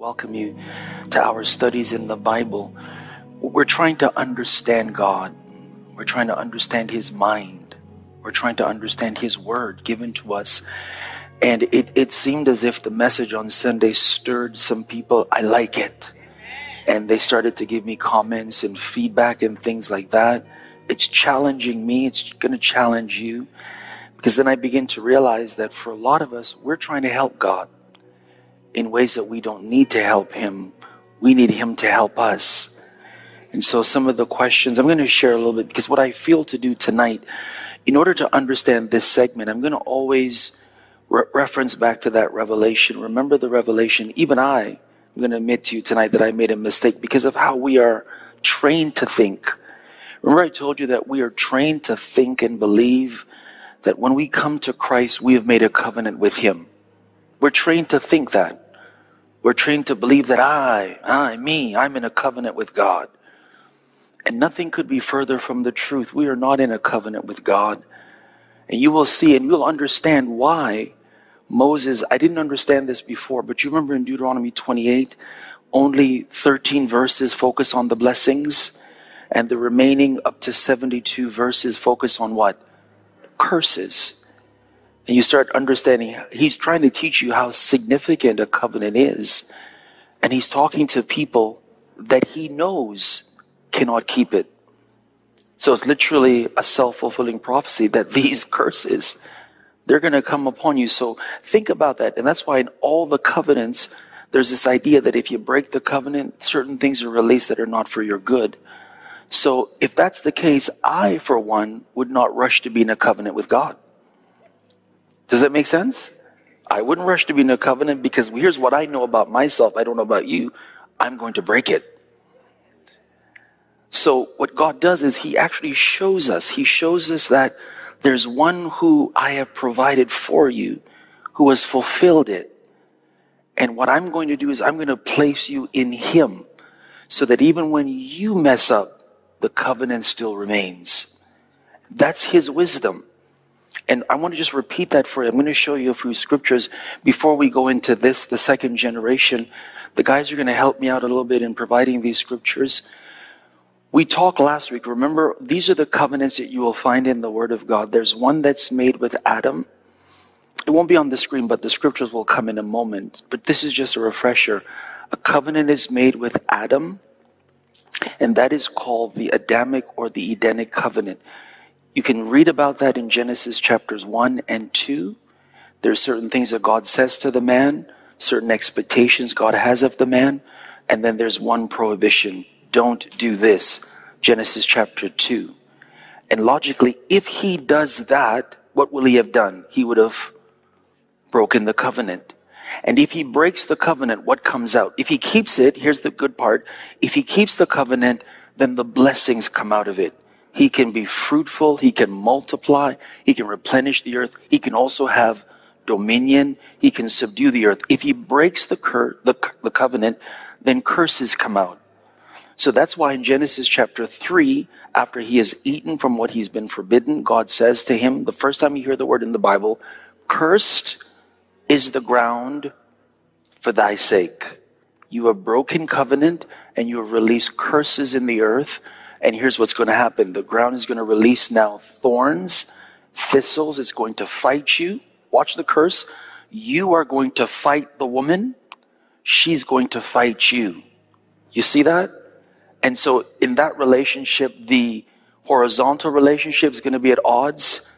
welcome you to our studies in the Bible. We're trying to understand God. We're trying to understand His mind. We're trying to understand His word given to us. And it, it seemed as if the message on Sunday stirred some people. I like it. And they started to give me comments and feedback and things like that. It's challenging me. It's going to challenge you. Because then I begin to realize that for a lot of us, we're trying to help God in ways that we don't need to help Him. We need Him to help us. And so, some of the questions I'm going to share a little bit because what I feel to do tonight, in order to understand this segment, I'm going to always re- reference back to that revelation. Remember the revelation. Even I, I'm going to admit to you tonight that I made a mistake because of how we are trained to think. Remember, I told you that we are trained to think and believe that when we come to Christ, we have made a covenant with Him. We're trained to think that. We're trained to believe that I, I, me, I'm in a covenant with God. And nothing could be further from the truth. We are not in a covenant with God. And you will see and you'll understand why Moses, I didn't understand this before, but you remember in Deuteronomy 28, only 13 verses focus on the blessings, and the remaining up to 72 verses focus on what? Curses. And you start understanding, he's trying to teach you how significant a covenant is. And he's talking to people that he knows cannot keep it. So it's literally a self fulfilling prophecy that these curses, they're going to come upon you. So think about that. And that's why in all the covenants, there's this idea that if you break the covenant, certain things are released that are not for your good. So if that's the case, I, for one, would not rush to be in a covenant with God. Does that make sense? I wouldn't rush to be in a covenant because here's what I know about myself. I don't know about you. I'm going to break it. So what God does is he actually shows us, he shows us that there's one who I have provided for you, who has fulfilled it. And what I'm going to do is I'm going to place you in him so that even when you mess up, the covenant still remains. That's his wisdom. And I want to just repeat that for you. I'm going to show you a few scriptures before we go into this, the second generation. The guys are going to help me out a little bit in providing these scriptures. We talked last week. Remember, these are the covenants that you will find in the Word of God. There's one that's made with Adam. It won't be on the screen, but the scriptures will come in a moment. But this is just a refresher. A covenant is made with Adam, and that is called the Adamic or the Edenic covenant. You can read about that in Genesis chapters 1 and 2. There are certain things that God says to the man, certain expectations God has of the man, and then there's one prohibition don't do this. Genesis chapter 2. And logically, if he does that, what will he have done? He would have broken the covenant. And if he breaks the covenant, what comes out? If he keeps it, here's the good part. If he keeps the covenant, then the blessings come out of it. He can be fruitful. He can multiply. He can replenish the earth. He can also have dominion. He can subdue the earth. If he breaks the, cur- the, the covenant, then curses come out. So that's why in Genesis chapter 3, after he has eaten from what he's been forbidden, God says to him, the first time you hear the word in the Bible, cursed is the ground for thy sake. You have broken covenant and you have released curses in the earth and here's what's going to happen the ground is going to release now thorns, thistles. It's going to fight you. Watch the curse. You are going to fight the woman. She's going to fight you. You see that? And so in that relationship, the horizontal relationship is going to be at odds.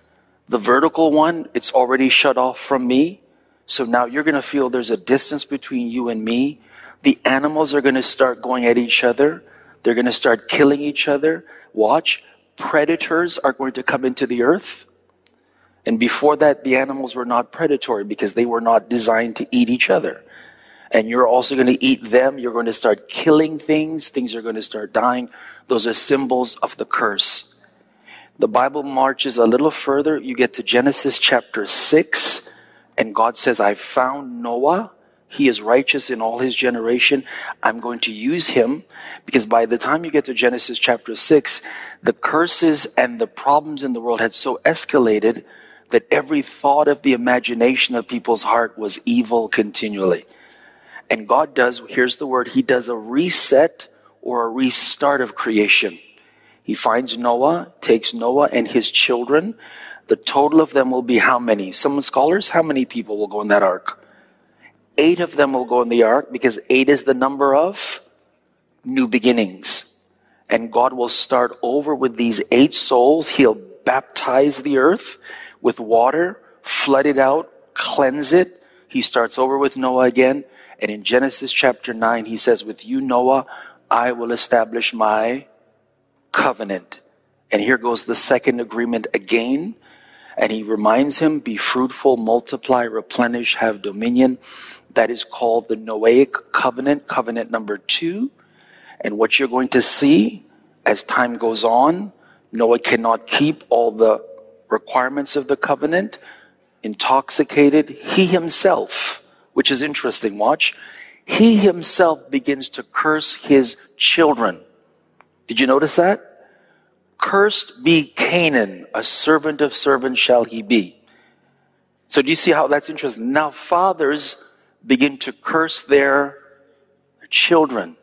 The vertical one, it's already shut off from me. So now you're going to feel there's a distance between you and me. The animals are going to start going at each other. They're going to start killing each other. Watch. Predators are going to come into the earth. And before that, the animals were not predatory because they were not designed to eat each other. And you're also going to eat them. You're going to start killing things. Things are going to start dying. Those are symbols of the curse. The Bible marches a little further. You get to Genesis chapter 6, and God says, I found Noah he is righteous in all his generation. I'm going to use him because by the time you get to Genesis chapter 6, the curses and the problems in the world had so escalated that every thought of the imagination of people's heart was evil continually. And God does, here's the word, He does a reset or a restart of creation. He finds Noah, takes Noah and his children. The total of them will be how many? Some scholars, how many people will go in that ark? Eight of them will go in the ark because eight is the number of new beginnings. And God will start over with these eight souls. He'll baptize the earth with water, flood it out, cleanse it. He starts over with Noah again. And in Genesis chapter 9, he says, With you, Noah, I will establish my covenant. And here goes the second agreement again. And he reminds him, Be fruitful, multiply, replenish, have dominion. That is called the Noahic covenant, covenant number two. And what you're going to see as time goes on, Noah cannot keep all the requirements of the covenant, intoxicated. He himself, which is interesting, watch, he himself begins to curse his children. Did you notice that? Cursed be Canaan, a servant of servants shall he be. So do you see how that's interesting? Now fathers begin to curse their children.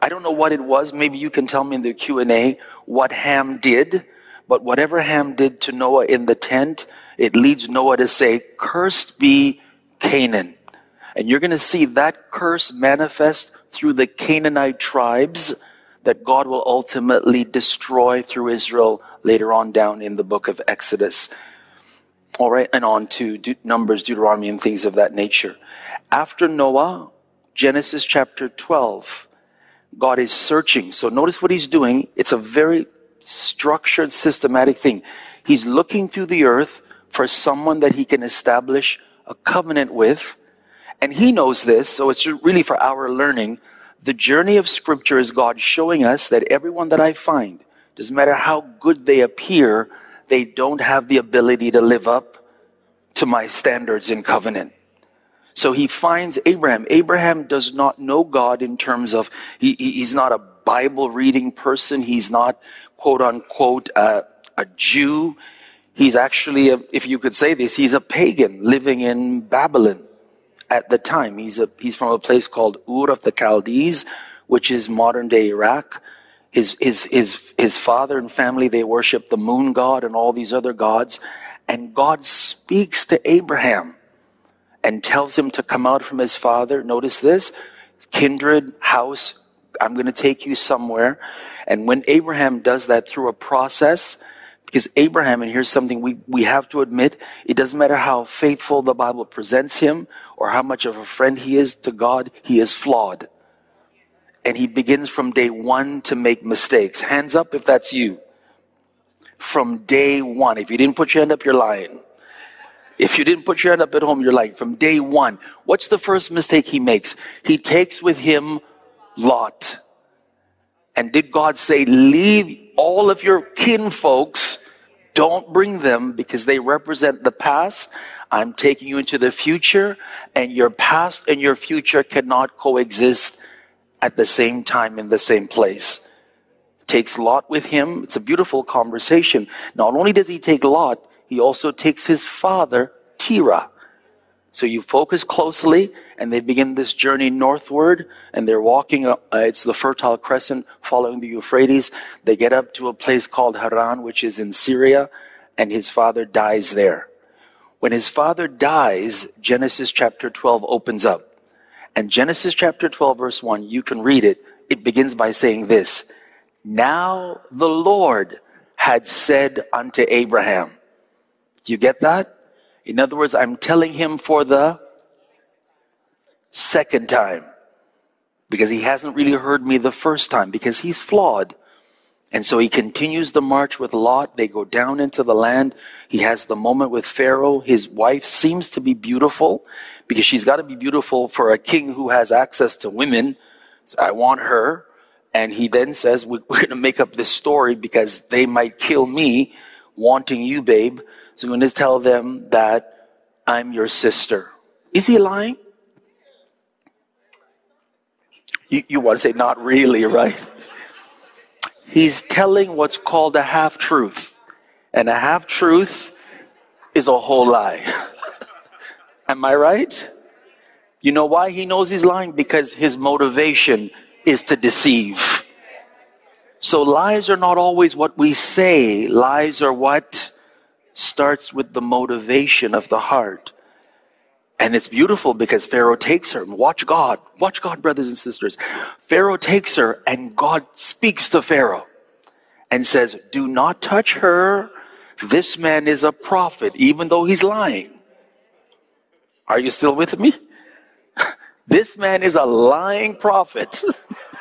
I don't know what it was. Maybe you can tell me in the Q&A what Ham did. But whatever Ham did to Noah in the tent, it leads Noah to say, cursed be Canaan. And you're going to see that curse manifest through the Canaanite tribes that God will ultimately destroy through Israel later on down in the book of Exodus. All right, and on to De- Numbers, Deuteronomy, and things of that nature. After Noah, Genesis chapter 12, God is searching. So notice what he's doing. It's a very structured, systematic thing. He's looking through the earth for someone that he can establish a covenant with. And he knows this, so it's really for our learning. The journey of scripture is God showing us that everyone that I find, doesn't matter how good they appear, they don't have the ability to live up to my standards in covenant. So he finds Abraham. Abraham does not know God in terms of, he, he's not a Bible reading person. He's not quote unquote uh, a Jew. He's actually, a, if you could say this, he's a pagan living in Babylon at the time. He's, a, he's from a place called Ur of the Chaldees, which is modern day Iraq. His, his, his, his father and family, they worship the moon god and all these other gods. And God speaks to Abraham and tells him to come out from his father. Notice this kindred, house, I'm going to take you somewhere. And when Abraham does that through a process, because Abraham, and here's something we, we have to admit, it doesn't matter how faithful the Bible presents him or how much of a friend he is to God, he is flawed. And he begins from day one to make mistakes. Hands up if that's you. From day one. If you didn't put your hand up, you're lying. If you didn't put your hand up at home, you're lying. From day one. What's the first mistake he makes? He takes with him Lot. And did God say, leave all of your kin folks, don't bring them because they represent the past. I'm taking you into the future and your past and your future cannot coexist at the same time in the same place. Takes Lot with him. It's a beautiful conversation. Not only does he take Lot, he also takes his father, Terah. So you focus closely, and they begin this journey northward, and they're walking up. Uh, it's the Fertile Crescent following the Euphrates. They get up to a place called Haran, which is in Syria, and his father dies there. When his father dies, Genesis chapter 12 opens up. And Genesis chapter 12, verse 1, you can read it. It begins by saying this Now the Lord had said unto Abraham. Do you get that? In other words, I'm telling him for the second time because he hasn't really heard me the first time because he's flawed. And so he continues the march with Lot. They go down into the land. He has the moment with Pharaoh. His wife seems to be beautiful because she's got to be beautiful for a king who has access to women. So I want her. And he then says, We're going to make up this story because they might kill me wanting you, babe. So I'm going to tell them that I'm your sister. Is he lying? You, you want to say, not really, right? He's telling what's called a half truth. And a half truth is a whole lie. Am I right? You know why he knows he's lying? Because his motivation is to deceive. So lies are not always what we say. Lies are what starts with the motivation of the heart. And it's beautiful because Pharaoh takes her. Watch God. Watch God, brothers and sisters. Pharaoh takes her and God speaks to Pharaoh and says, Do not touch her. This man is a prophet, even though he's lying. Are you still with me? This man is a lying prophet.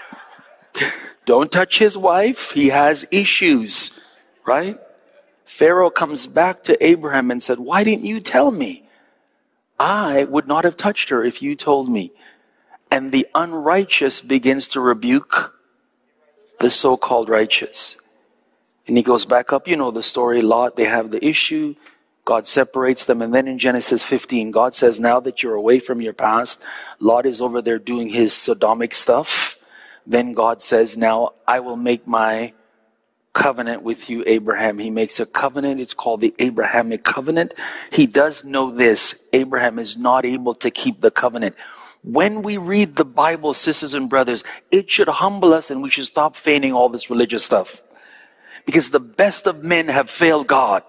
Don't touch his wife. He has issues, right? Pharaoh comes back to Abraham and said, Why didn't you tell me? I would not have touched her if you told me. And the unrighteous begins to rebuke the so called righteous. And he goes back up. You know the story, Lot, they have the issue. God separates them. And then in Genesis 15, God says, Now that you're away from your past, Lot is over there doing his Sodomic stuff. Then God says, Now I will make my covenant with you, Abraham. He makes a covenant. It's called the Abrahamic covenant. He does know this. Abraham is not able to keep the covenant. When we read the Bible, sisters and brothers, it should humble us and we should stop feigning all this religious stuff. Because the best of men have failed God.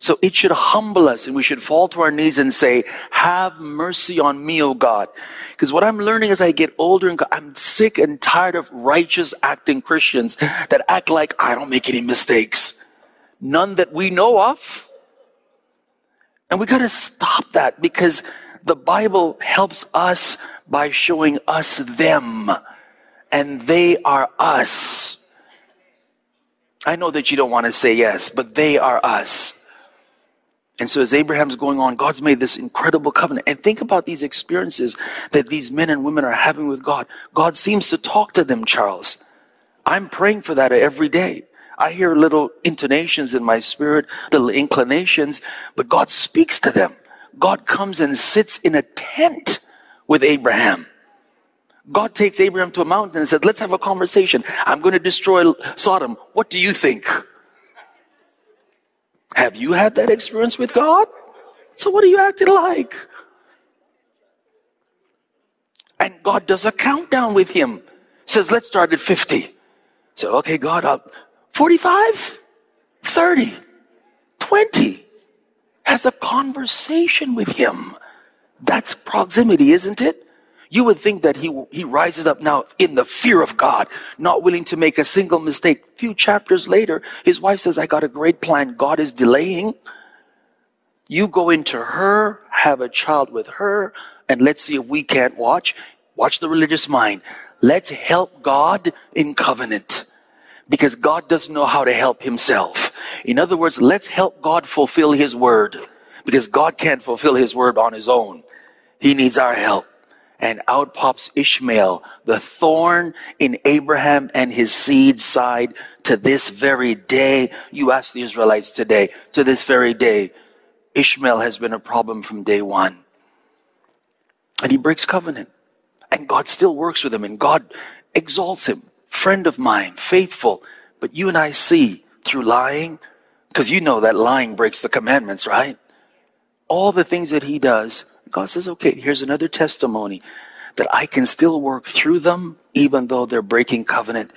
So it should humble us and we should fall to our knees and say, have mercy on me, O God. Because what I'm learning as I get older and I'm sick and tired of righteous acting Christians that act like I don't make any mistakes. None that we know of. And we got to stop that because the Bible helps us by showing us them and they are us. I know that you don't want to say yes, but they are us. And so as Abraham's going on, God's made this incredible covenant. And think about these experiences that these men and women are having with God. God seems to talk to them, Charles. I'm praying for that every day. I hear little intonations in my spirit, little inclinations, but God speaks to them. God comes and sits in a tent with Abraham. God takes Abraham to a mountain and says, let's have a conversation. I'm going to destroy Sodom. What do you think? Have you had that experience with God? So what are you acting like? And God does a countdown with him. Says, let's start at 50. So, okay, God, uh, 45, 30, 20. Has a conversation with him. That's proximity, isn't it? You would think that he, he rises up now in the fear of God, not willing to make a single mistake. Few chapters later, his wife says, I got a great plan. God is delaying. You go into her, have a child with her, and let's see if we can't watch. Watch the religious mind. Let's help God in covenant because God doesn't know how to help himself. In other words, let's help God fulfill his word because God can't fulfill his word on his own. He needs our help and out pops Ishmael, the thorn in Abraham and his seed side to this very day. You ask the Israelites today, to this very day, Ishmael has been a problem from day one. And he breaks covenant. And God still works with him and God exalts him. Friend of mine, faithful. But you and I see through lying, because you know that lying breaks the commandments, right? All the things that he does God says, okay, here's another testimony that I can still work through them even though they're breaking covenant.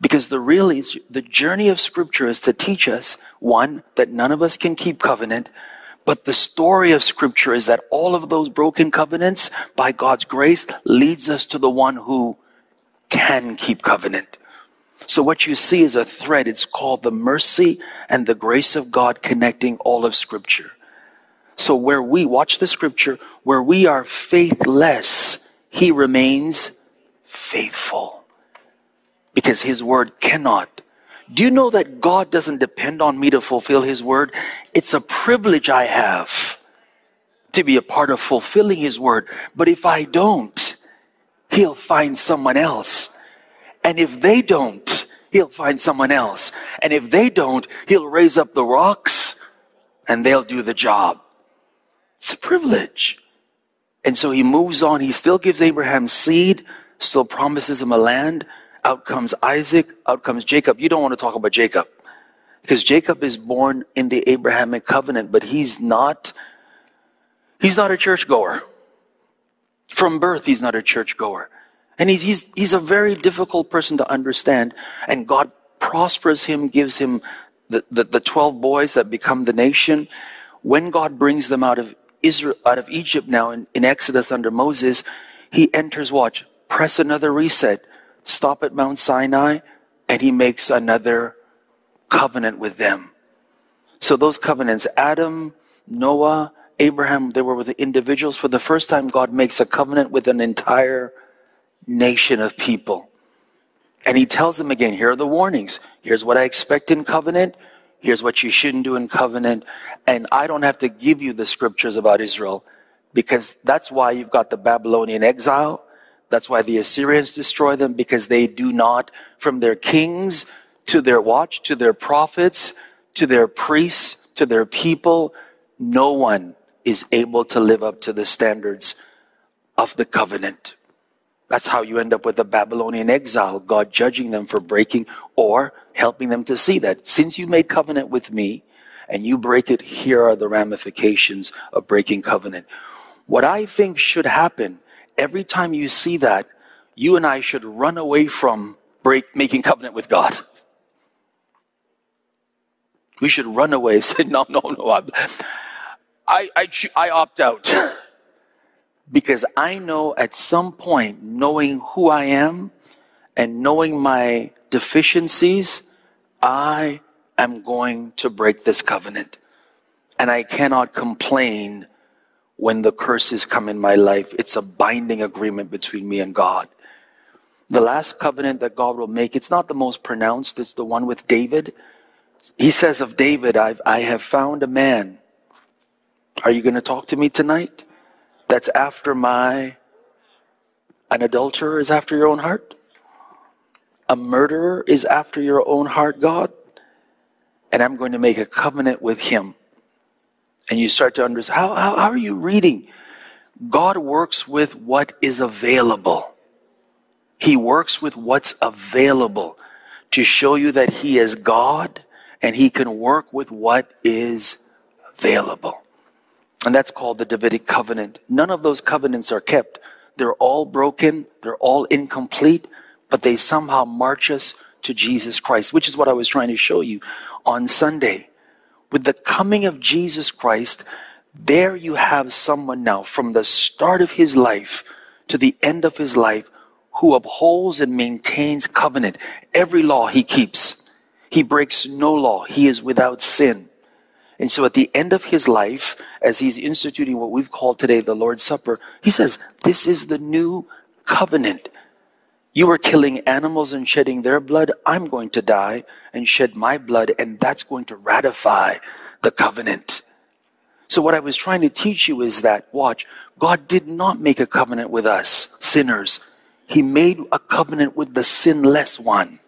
Because the really, the journey of scripture is to teach us, one, that none of us can keep covenant, but the story of scripture is that all of those broken covenants, by God's grace, leads us to the one who can keep covenant. So what you see is a thread. It's called the mercy and the grace of God connecting all of scripture. So where we, watch the scripture, where we are faithless, he remains faithful. Because his word cannot. Do you know that God doesn't depend on me to fulfill his word? It's a privilege I have to be a part of fulfilling his word. But if I don't, he'll find someone else. And if they don't, he'll find someone else. And if they don't, he'll raise up the rocks and they'll do the job. It's a privilege. And so he moves on. He still gives Abraham seed, still promises him a land. Out comes Isaac, out comes Jacob. You don't want to talk about Jacob because Jacob is born in the Abrahamic covenant, but he's not, he's not a churchgoer. From birth, he's not a churchgoer. And he's, he's, he's a very difficult person to understand. And God prospers him, gives him the, the, the 12 boys that become the nation. When God brings them out of Israel, out of Egypt now in, in Exodus under Moses, he enters, watch, press another reset, stop at Mount Sinai, and he makes another covenant with them. So those covenants, Adam, Noah, Abraham, they were with the individuals. For the first time, God makes a covenant with an entire nation of people. And he tells them again, here are the warnings. Here's what I expect in covenant. Here's what you shouldn't do in covenant. And I don't have to give you the scriptures about Israel because that's why you've got the Babylonian exile. That's why the Assyrians destroy them because they do not, from their kings to their watch, to their prophets, to their priests, to their people, no one is able to live up to the standards of the covenant. That's how you end up with the Babylonian exile, God judging them for breaking or helping them to see that since you made covenant with me and you break it, here are the ramifications of breaking covenant. What I think should happen every time you see that, you and I should run away from break making covenant with God. We should run away say, no, no, no, I, I, I opt out. because I know at some point, knowing who I am and knowing my deficiencies, I am going to break this covenant. And I cannot complain when the curses come in my life. It's a binding agreement between me and God. The last covenant that God will make, it's not the most pronounced, it's the one with David. He says of David, I've, I have found a man. Are you going to talk to me tonight? That's after my. An adulterer is after your own heart? A murderer is after your own heart, God? And I'm going to make a covenant with him. And you start to understand how, how, how are you reading? God works with what is available. He works with what's available to show you that He is God and He can work with what is available. And that's called the Davidic covenant. None of those covenants are kept. They're all broken, they're all incomplete, but they somehow march us to Jesus Christ, which is what I was trying to show you on Sunday. With the coming of Jesus Christ, there you have someone now from the start of his life to the end of his life who upholds and maintains covenant. Every law he keeps. He breaks no law. He is without sin. And so at the end of his life, as he's instituting what we've called today the Lord's Supper, he says, This is the new covenant. You are killing animals and shedding their blood. I'm going to die and shed my blood, and that's going to ratify the covenant. So, what I was trying to teach you is that, watch, God did not make a covenant with us, sinners. He made a covenant with the sinless one.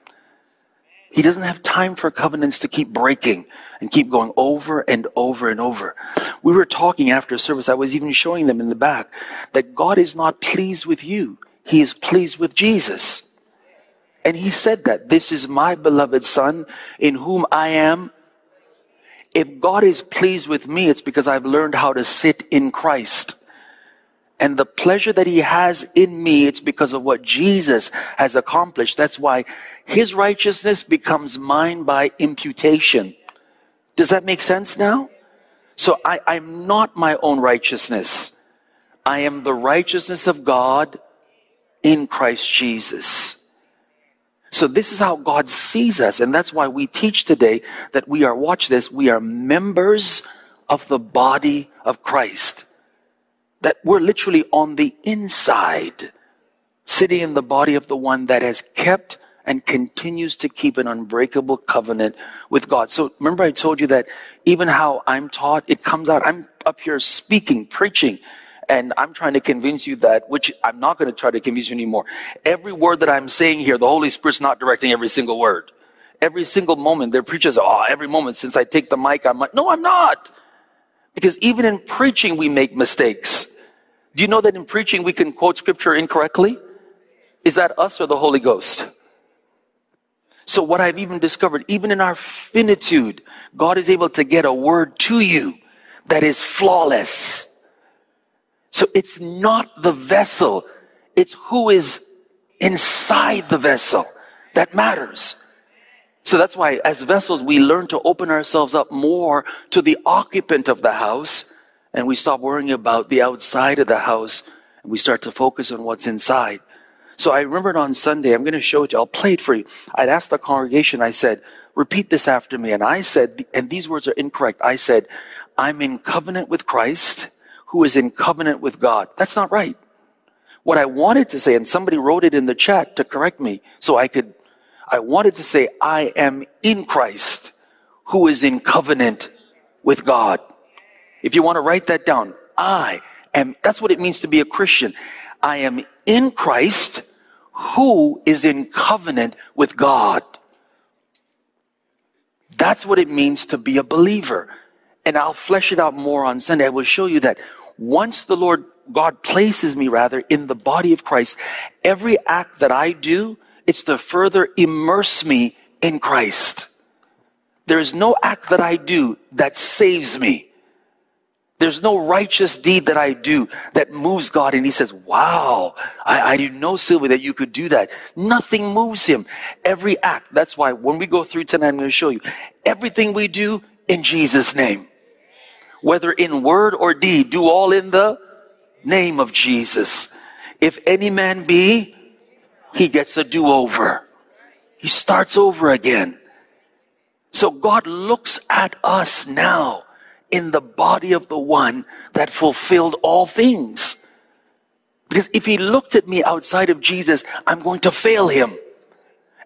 He doesn't have time for covenants to keep breaking and keep going over and over and over. We were talking after service, I was even showing them in the back that God is not pleased with you. He is pleased with Jesus. And he said that this is my beloved son in whom I am. If God is pleased with me, it's because I've learned how to sit in Christ. And the pleasure that he has in me, it's because of what Jesus has accomplished. That's why his righteousness becomes mine by imputation. Does that make sense now? So I, I'm not my own righteousness. I am the righteousness of God in Christ Jesus. So this is how God sees us. And that's why we teach today that we are, watch this, we are members of the body of Christ that we're literally on the inside, sitting in the body of the one that has kept and continues to keep an unbreakable covenant with God. So remember I told you that even how I'm taught, it comes out. I'm up here speaking, preaching, and I'm trying to convince you that, which I'm not going to try to convince you anymore. Every word that I'm saying here, the Holy Spirit's not directing every single word. Every single moment, there preachers, oh, every moment since I take the mic, I'm like, no, I'm not. Because even in preaching, we make mistakes. Do you know that in preaching we can quote scripture incorrectly? Is that us or the Holy Ghost? So, what I've even discovered, even in our finitude, God is able to get a word to you that is flawless. So it's not the vessel, it's who is inside the vessel that matters. So that's why, as vessels, we learn to open ourselves up more to the occupant of the house, and we stop worrying about the outside of the house, and we start to focus on what's inside. So I remembered on Sunday, I'm going to show it to you. I'll play it for you. I'd asked the congregation, I said, repeat this after me. And I said, and these words are incorrect. I said, I'm in covenant with Christ, who is in covenant with God. That's not right. What I wanted to say, and somebody wrote it in the chat to correct me so I could, I wanted to say, I am in Christ, who is in covenant with God. If you want to write that down, I am, that's what it means to be a Christian. I am in Christ, who is in covenant with God. That's what it means to be a believer. And I'll flesh it out more on Sunday. I will show you that once the Lord God places me rather in the body of Christ, every act that I do, it's to further immerse me in Christ. There is no act that I do that saves me. There's no righteous deed that I do that moves God. And he says, wow, I, I, didn't know, Sylvia, that you could do that. Nothing moves him. Every act. That's why when we go through tonight, I'm going to show you everything we do in Jesus' name. Whether in word or deed, do all in the name of Jesus. If any man be, he gets a do over. He starts over again. So God looks at us now in the body of the one that fulfilled all things. Because if he looked at me outside of Jesus, I'm going to fail him.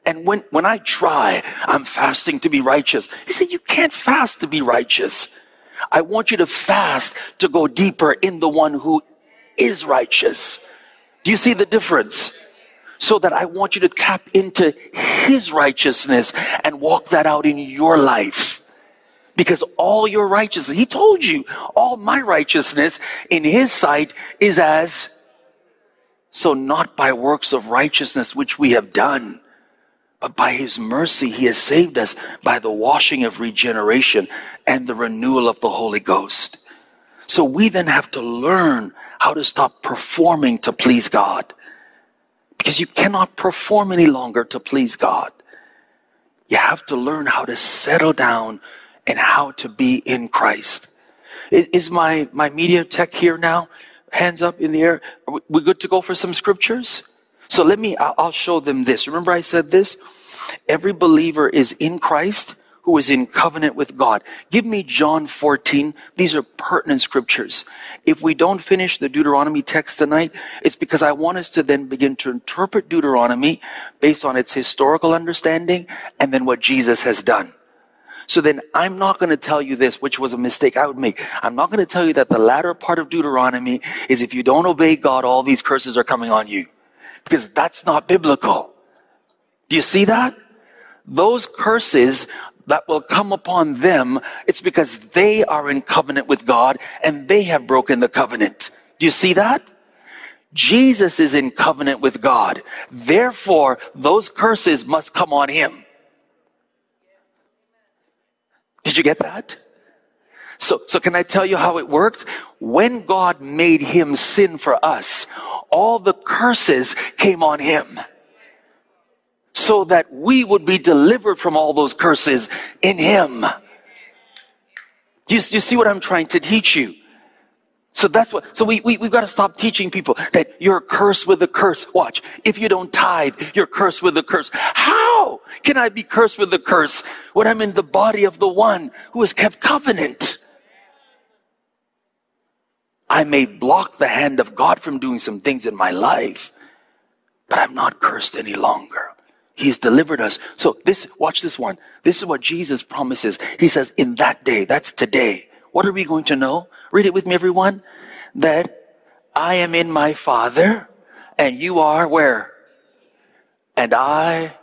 And when, when I try, I'm fasting to be righteous. He said, You can't fast to be righteous. I want you to fast to go deeper in the one who is righteous. Do you see the difference? So that I want you to tap into his righteousness and walk that out in your life because all your righteousness, he told you, all my righteousness in his sight is as so not by works of righteousness which we have done, but by his mercy he has saved us by the washing of regeneration and the renewal of the Holy Ghost. So we then have to learn how to stop performing to please God. Because you cannot perform any longer to please God. You have to learn how to settle down and how to be in Christ. Is my, my media tech here now? Hands up in the air. We good to go for some scriptures? So let me, I'll show them this. Remember I said this? Every believer is in Christ who is in covenant with God. Give me John 14. These are pertinent scriptures. If we don't finish the Deuteronomy text tonight, it's because I want us to then begin to interpret Deuteronomy based on its historical understanding and then what Jesus has done. So then I'm not going to tell you this, which was a mistake I would make. I'm not going to tell you that the latter part of Deuteronomy is if you don't obey God, all these curses are coming on you. Because that's not biblical. Do you see that? Those curses that will come upon them, it's because they are in covenant with God and they have broken the covenant. Do you see that? Jesus is in covenant with God. Therefore, those curses must come on him. Did you get that? So, so can I tell you how it worked? When God made him sin for us, all the curses came on him so that we would be delivered from all those curses in him. Do you, you see what I'm trying to teach you? So that's what, so we, we, we've got to stop teaching people that you're cursed with a curse. Watch. If you don't tithe, you're cursed with a curse. How can I be cursed with a curse when I'm in the body of the one who has kept covenant? I may block the hand of God from doing some things in my life, but I'm not cursed any longer. He's delivered us. So this, watch this one. This is what Jesus promises. He says, in that day, that's today. What are we going to know? Read it with me, everyone. That I am in my Father, and you are where? And I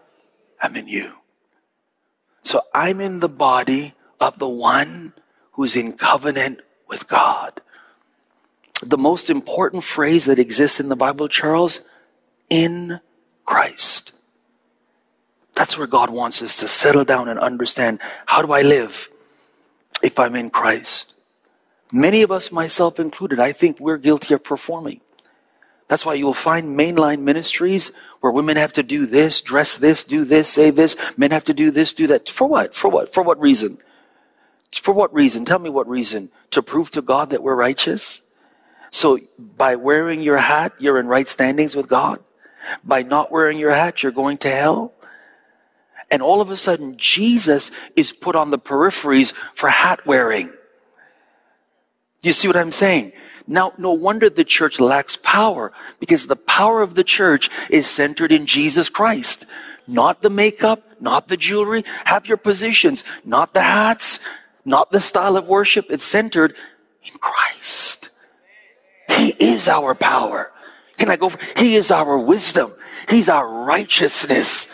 am in you. So I'm in the body of the one who's in covenant with God. The most important phrase that exists in the Bible, Charles, in Christ. That's where God wants us to settle down and understand how do I live if I'm in Christ? Many of us, myself included, I think we're guilty of performing. That's why you'll find mainline ministries where women have to do this, dress this, do this, say this. Men have to do this, do that. For what? For what? For what reason? For what reason? Tell me what reason. To prove to God that we're righteous? So by wearing your hat, you're in right standings with God. By not wearing your hat, you're going to hell. And all of a sudden, Jesus is put on the peripheries for hat wearing. You see what I'm saying? Now, no wonder the church lacks power because the power of the church is centered in Jesus Christ. Not the makeup, not the jewelry. Have your positions, not the hats, not the style of worship. It's centered in Christ. He is our power. Can I go for, He is our wisdom. He's our righteousness.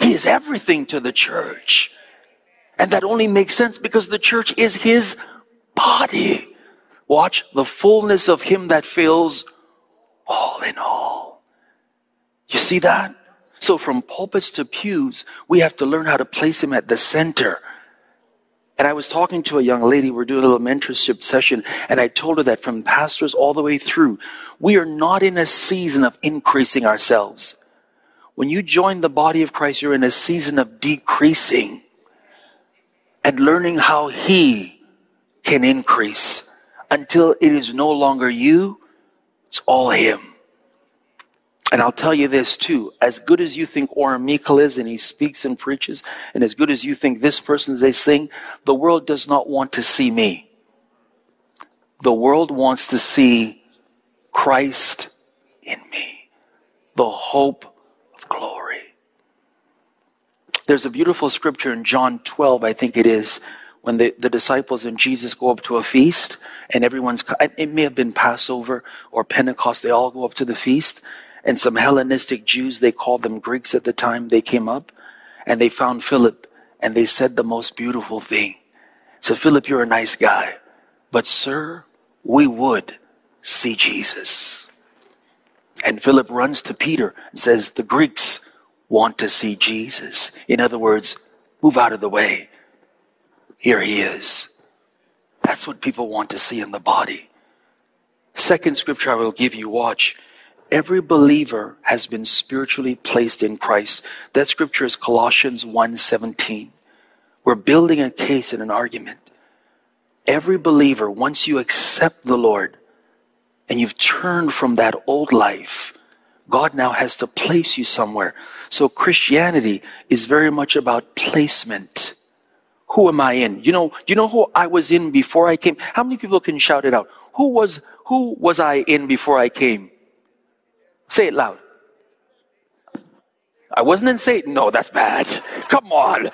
He is everything to the church. And that only makes sense because the church is His body. Watch the fullness of Him that fills all in all. You see that? So from pulpits to pews, we have to learn how to place Him at the center. And I was talking to a young lady, we're doing a little mentorship session, and I told her that from pastors all the way through, we are not in a season of increasing ourselves. When you join the body of Christ, you're in a season of decreasing and learning how He can increase until it is no longer you, it's all Him. And I'll tell you this too as good as you think Orrin Meikle is and he speaks and preaches, and as good as you think this person is, they sing, the world does not want to see me. The world wants to see Christ in me, the hope of glory. There's a beautiful scripture in John 12, I think it is, when the, the disciples and Jesus go up to a feast and everyone's, it may have been Passover or Pentecost, they all go up to the feast. And some Hellenistic Jews, they called them Greeks at the time, they came up and they found Philip and they said the most beautiful thing. So, Philip, you're a nice guy, but sir, we would see Jesus. And Philip runs to Peter and says, The Greeks want to see Jesus. In other words, move out of the way. Here he is. That's what people want to see in the body. Second scripture I will give you, watch. Every believer has been spiritually placed in Christ. That scripture is Colossians 1:17. We're building a case and an argument. Every believer, once you accept the Lord and you've turned from that old life, God now has to place you somewhere. So Christianity is very much about placement. Who am I in? You know, you know who I was in before I came? How many people can shout it out? Who was who was I in before I came? Say it loud. I wasn't in Satan. No, that's bad. Come on.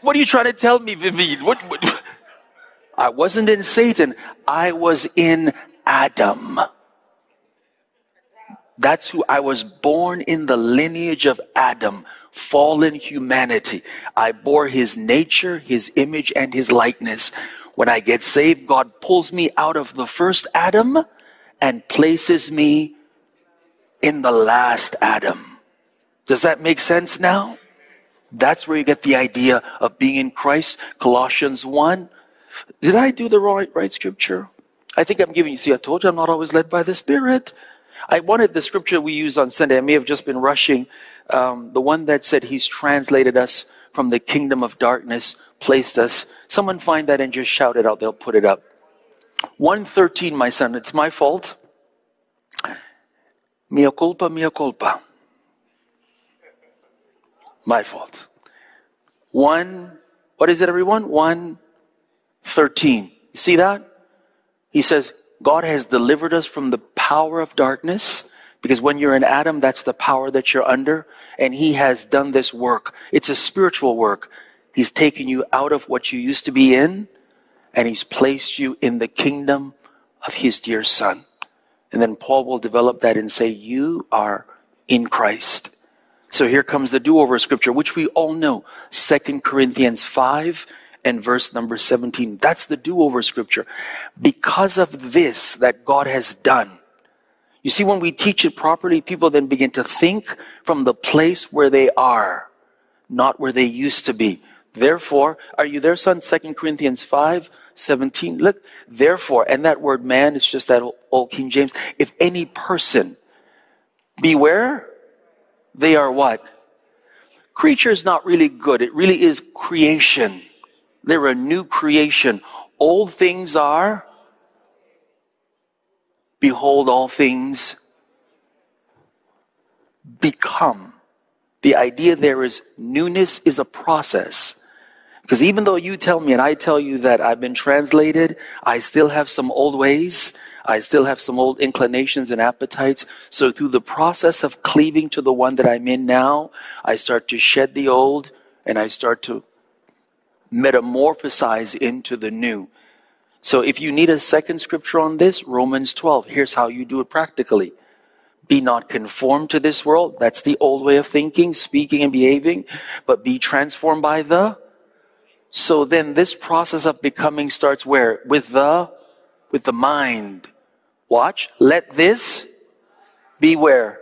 What are you trying to tell me, Vivian? What, what? I wasn't in Satan. I was in Adam. That's who I was born in the lineage of Adam fallen humanity. I bore his nature, his image, and his likeness. When I get saved, God pulls me out of the first Adam and places me in the last Adam. Does that make sense now? That's where you get the idea of being in Christ. Colossians 1. Did I do the right, right scripture? I think I'm giving you, see, I told you I'm not always led by the Spirit. I wanted the scripture we used on Sunday. I may have just been rushing um, the one that said he's translated us from the kingdom of darkness, placed us. Someone find that and just shout it out. They'll put it up. 113, my son. It's my fault. Mea culpa, mea culpa. My fault. One, what is it, everyone? 113. You see that? He says, God has delivered us from the power of darkness because when you're in Adam, that's the power that you're under. And He has done this work. It's a spiritual work. He's taken you out of what you used to be in, and He's placed you in the kingdom of His dear Son. And then Paul will develop that and say, You are in Christ. So here comes the do over scripture, which we all know. Second Corinthians 5 and verse number 17. That's the do over scripture. Because of this that God has done, you see, when we teach it properly, people then begin to think from the place where they are, not where they used to be. Therefore, are you there, son? 2 Corinthians 5 17. Look, therefore, and that word man, it's just that old King James. If any person, beware, they are what? Creature is not really good. It really is creation. They're a new creation. Old things are, behold, all things become. The idea there is newness is a process. Because even though you tell me and I tell you that I've been translated, I still have some old ways. I still have some old inclinations and appetites. So through the process of cleaving to the one that I'm in now, I start to shed the old and I start to metamorphosize into the new. So if you need a second scripture on this, Romans 12, here's how you do it practically. Be not conformed to this world. That's the old way of thinking, speaking, and behaving, but be transformed by the so then this process of becoming starts where? With the, with the mind. Watch. Let this be where?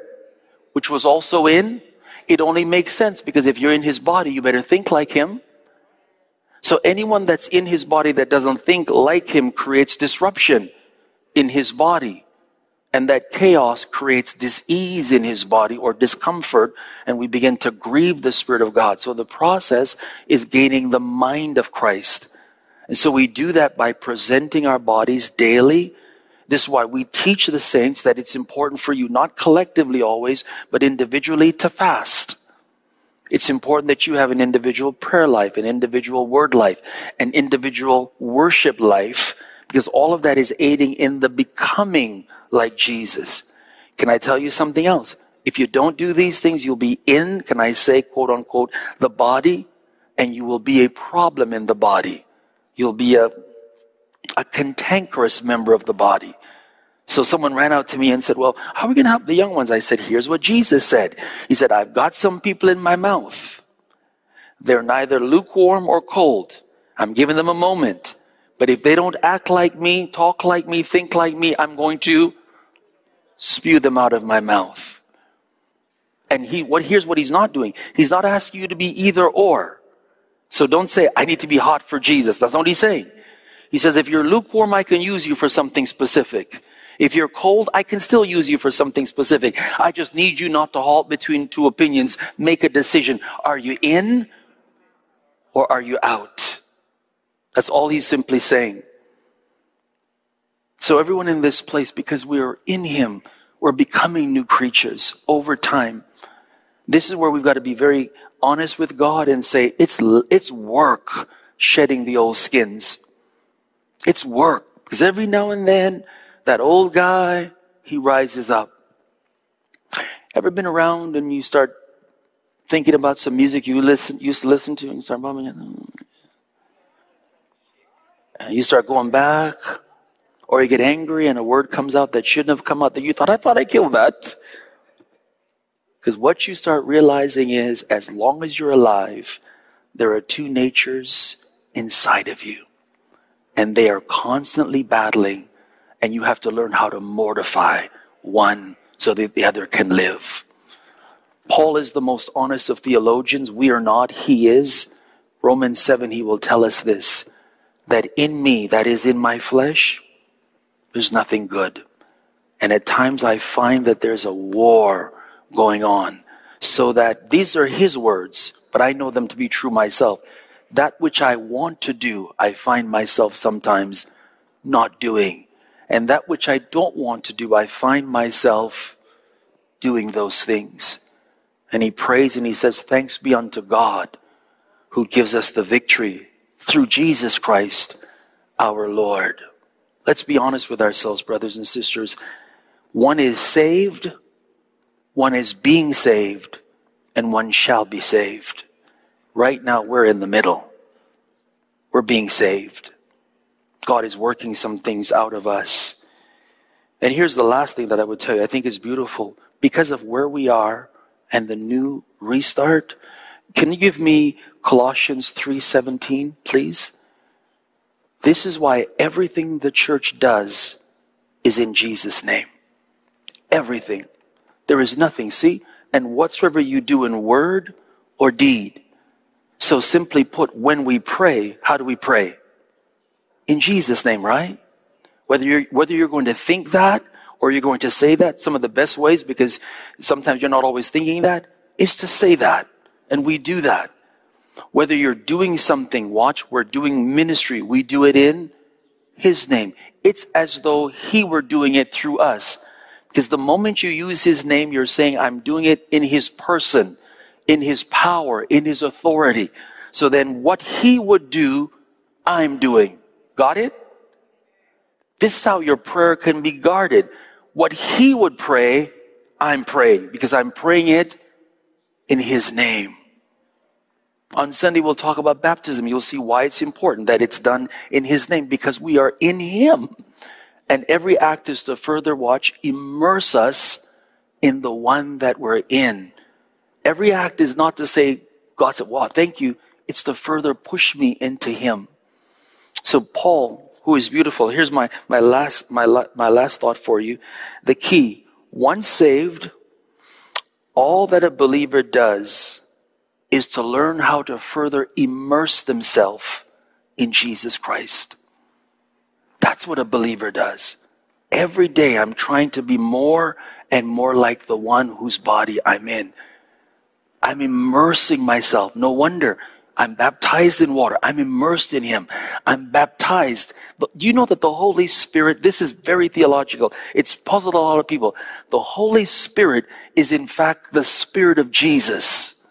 Which was also in. It only makes sense because if you're in his body, you better think like him. So anyone that's in his body that doesn't think like him creates disruption in his body. And that chaos creates disease in his body or discomfort, and we begin to grieve the Spirit of God. So the process is gaining the mind of Christ. And so we do that by presenting our bodies daily. This is why we teach the saints that it's important for you, not collectively always, but individually to fast. It's important that you have an individual prayer life, an individual word life, an individual worship life, because all of that is aiding in the becoming like Jesus. Can I tell you something else? If you don't do these things, you'll be in, can I say, quote unquote, the body, and you will be a problem in the body. You'll be a, a cantankerous member of the body. So someone ran out to me and said, Well, how are we going to help the young ones? I said, Here's what Jesus said. He said, I've got some people in my mouth. They're neither lukewarm or cold. I'm giving them a moment. But if they don't act like me, talk like me, think like me, I'm going to spew them out of my mouth. And he, what, here's what he's not doing. He's not asking you to be either or. So don't say, I need to be hot for Jesus. That's not what he's saying. He says, if you're lukewarm, I can use you for something specific. If you're cold, I can still use you for something specific. I just need you not to halt between two opinions. Make a decision. Are you in or are you out? That's all he's simply saying. So, everyone in this place, because we are in Him, we're becoming new creatures over time. This is where we've got to be very honest with God and say, it's, it's work shedding the old skins. It's work. Because every now and then, that old guy, he rises up. Ever been around and you start thinking about some music you listen, used to listen to and you start bumming it? And you start going back or you get angry and a word comes out that shouldn't have come out that you thought, I thought I killed that. Because what you start realizing is as long as you're alive, there are two natures inside of you. And they are constantly battling, and you have to learn how to mortify one so that the other can live. Paul is the most honest of theologians. We are not, he is. Romans 7, he will tell us this that in me, that is in my flesh, there's nothing good. And at times I find that there's a war going on. So that these are his words, but I know them to be true myself. That which I want to do, I find myself sometimes not doing. And that which I don't want to do, I find myself doing those things. And he prays and he says, Thanks be unto God who gives us the victory through Jesus Christ our Lord. Let's be honest with ourselves, brothers and sisters. One is saved, one is being saved, and one shall be saved. Right now, we're in the middle. We're being saved. God is working some things out of us. And here's the last thing that I would tell you I think is beautiful. Because of where we are and the new restart, can you give me Colossians 3:17, please? This is why everything the church does is in Jesus' name. Everything. There is nothing, see? And whatsoever you do in word or deed. So simply put, when we pray, how do we pray? In Jesus' name, right? Whether you're, whether you're going to think that or you're going to say that, some of the best ways, because sometimes you're not always thinking that, is to say that. And we do that. Whether you're doing something, watch, we're doing ministry, we do it in His name. It's as though He were doing it through us. Because the moment you use His name, you're saying, I'm doing it in His person, in His power, in His authority. So then what He would do, I'm doing. Got it? This is how your prayer can be guarded. What He would pray, I'm praying because I'm praying it in His name. On Sunday, we'll talk about baptism. You'll see why it's important that it's done in His name because we are in Him. And every act is to further watch, immerse us in the one that we're in. Every act is not to say, God said, wow, thank you. It's to further push me into Him. So, Paul, who is beautiful, here's my, my, last, my, my last thought for you. The key once saved, all that a believer does is to learn how to further immerse themselves in Jesus Christ. That's what a believer does. Every day I'm trying to be more and more like the one whose body I'm in. I'm immersing myself. No wonder I'm baptized in water. I'm immersed in Him. I'm baptized. But do you know that the Holy Spirit, this is very theological. It's puzzled a lot of people. The Holy Spirit is in fact the Spirit of Jesus.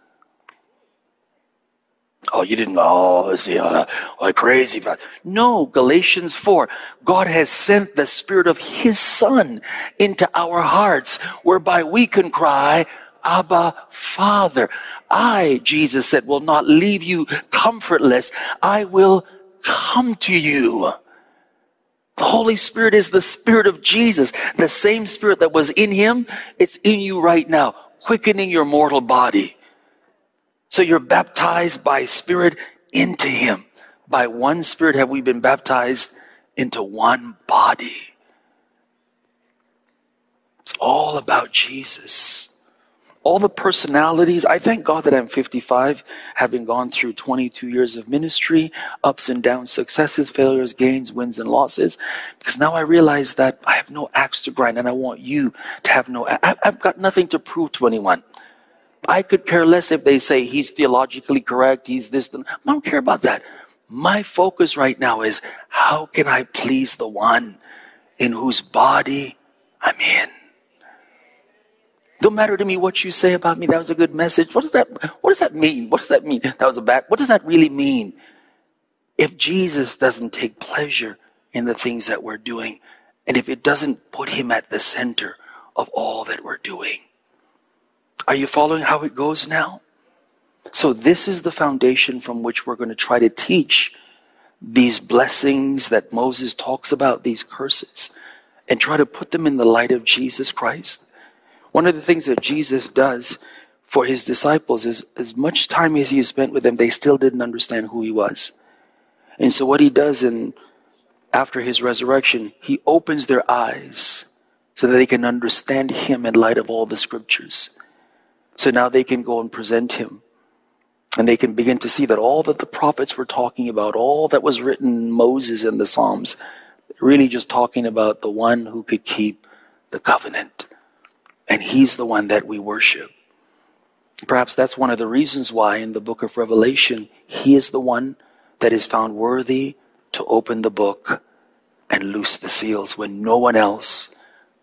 Oh, you didn't, oh, see, uh, oh, crazy. No, Galatians 4. God has sent the Spirit of His Son into our hearts, whereby we can cry, Abba, Father. I, Jesus said, will not leave you comfortless. I will come to you. The Holy Spirit is the Spirit of Jesus. The same Spirit that was in Him, it's in you right now, quickening your mortal body. So you're baptized by Spirit into Him. By one Spirit have we been baptized into one body. It's all about Jesus. All the personalities, I thank God that I'm 55, having gone through 22 years of ministry, ups and downs, successes, failures, gains, wins, and losses. Because now I realize that I have no axe to grind and I want you to have no, I, I've got nothing to prove to anyone. I could care less if they say he's theologically correct, he's this. I don't care about that. My focus right now is how can I please the one in whose body I'm in? Don't matter to me what you say about me. That was a good message. What does that, what does that mean? What does that mean? That was a bad, what does that really mean? If Jesus doesn't take pleasure in the things that we're doing, and if it doesn't put him at the center of all that we're doing, are you following how it goes now? So, this is the foundation from which we're going to try to teach these blessings that Moses talks about, these curses, and try to put them in the light of Jesus Christ. One of the things that Jesus does for his disciples is as much time as he spent with them, they still didn't understand who he was. And so, what he does in after his resurrection, he opens their eyes so that they can understand him in light of all the scriptures. So now they can go and present him. And they can begin to see that all that the prophets were talking about, all that was written in Moses and the Psalms, really just talking about the one who could keep the covenant. And he's the one that we worship. Perhaps that's one of the reasons why in the book of Revelation, he is the one that is found worthy to open the book and loose the seals when no one else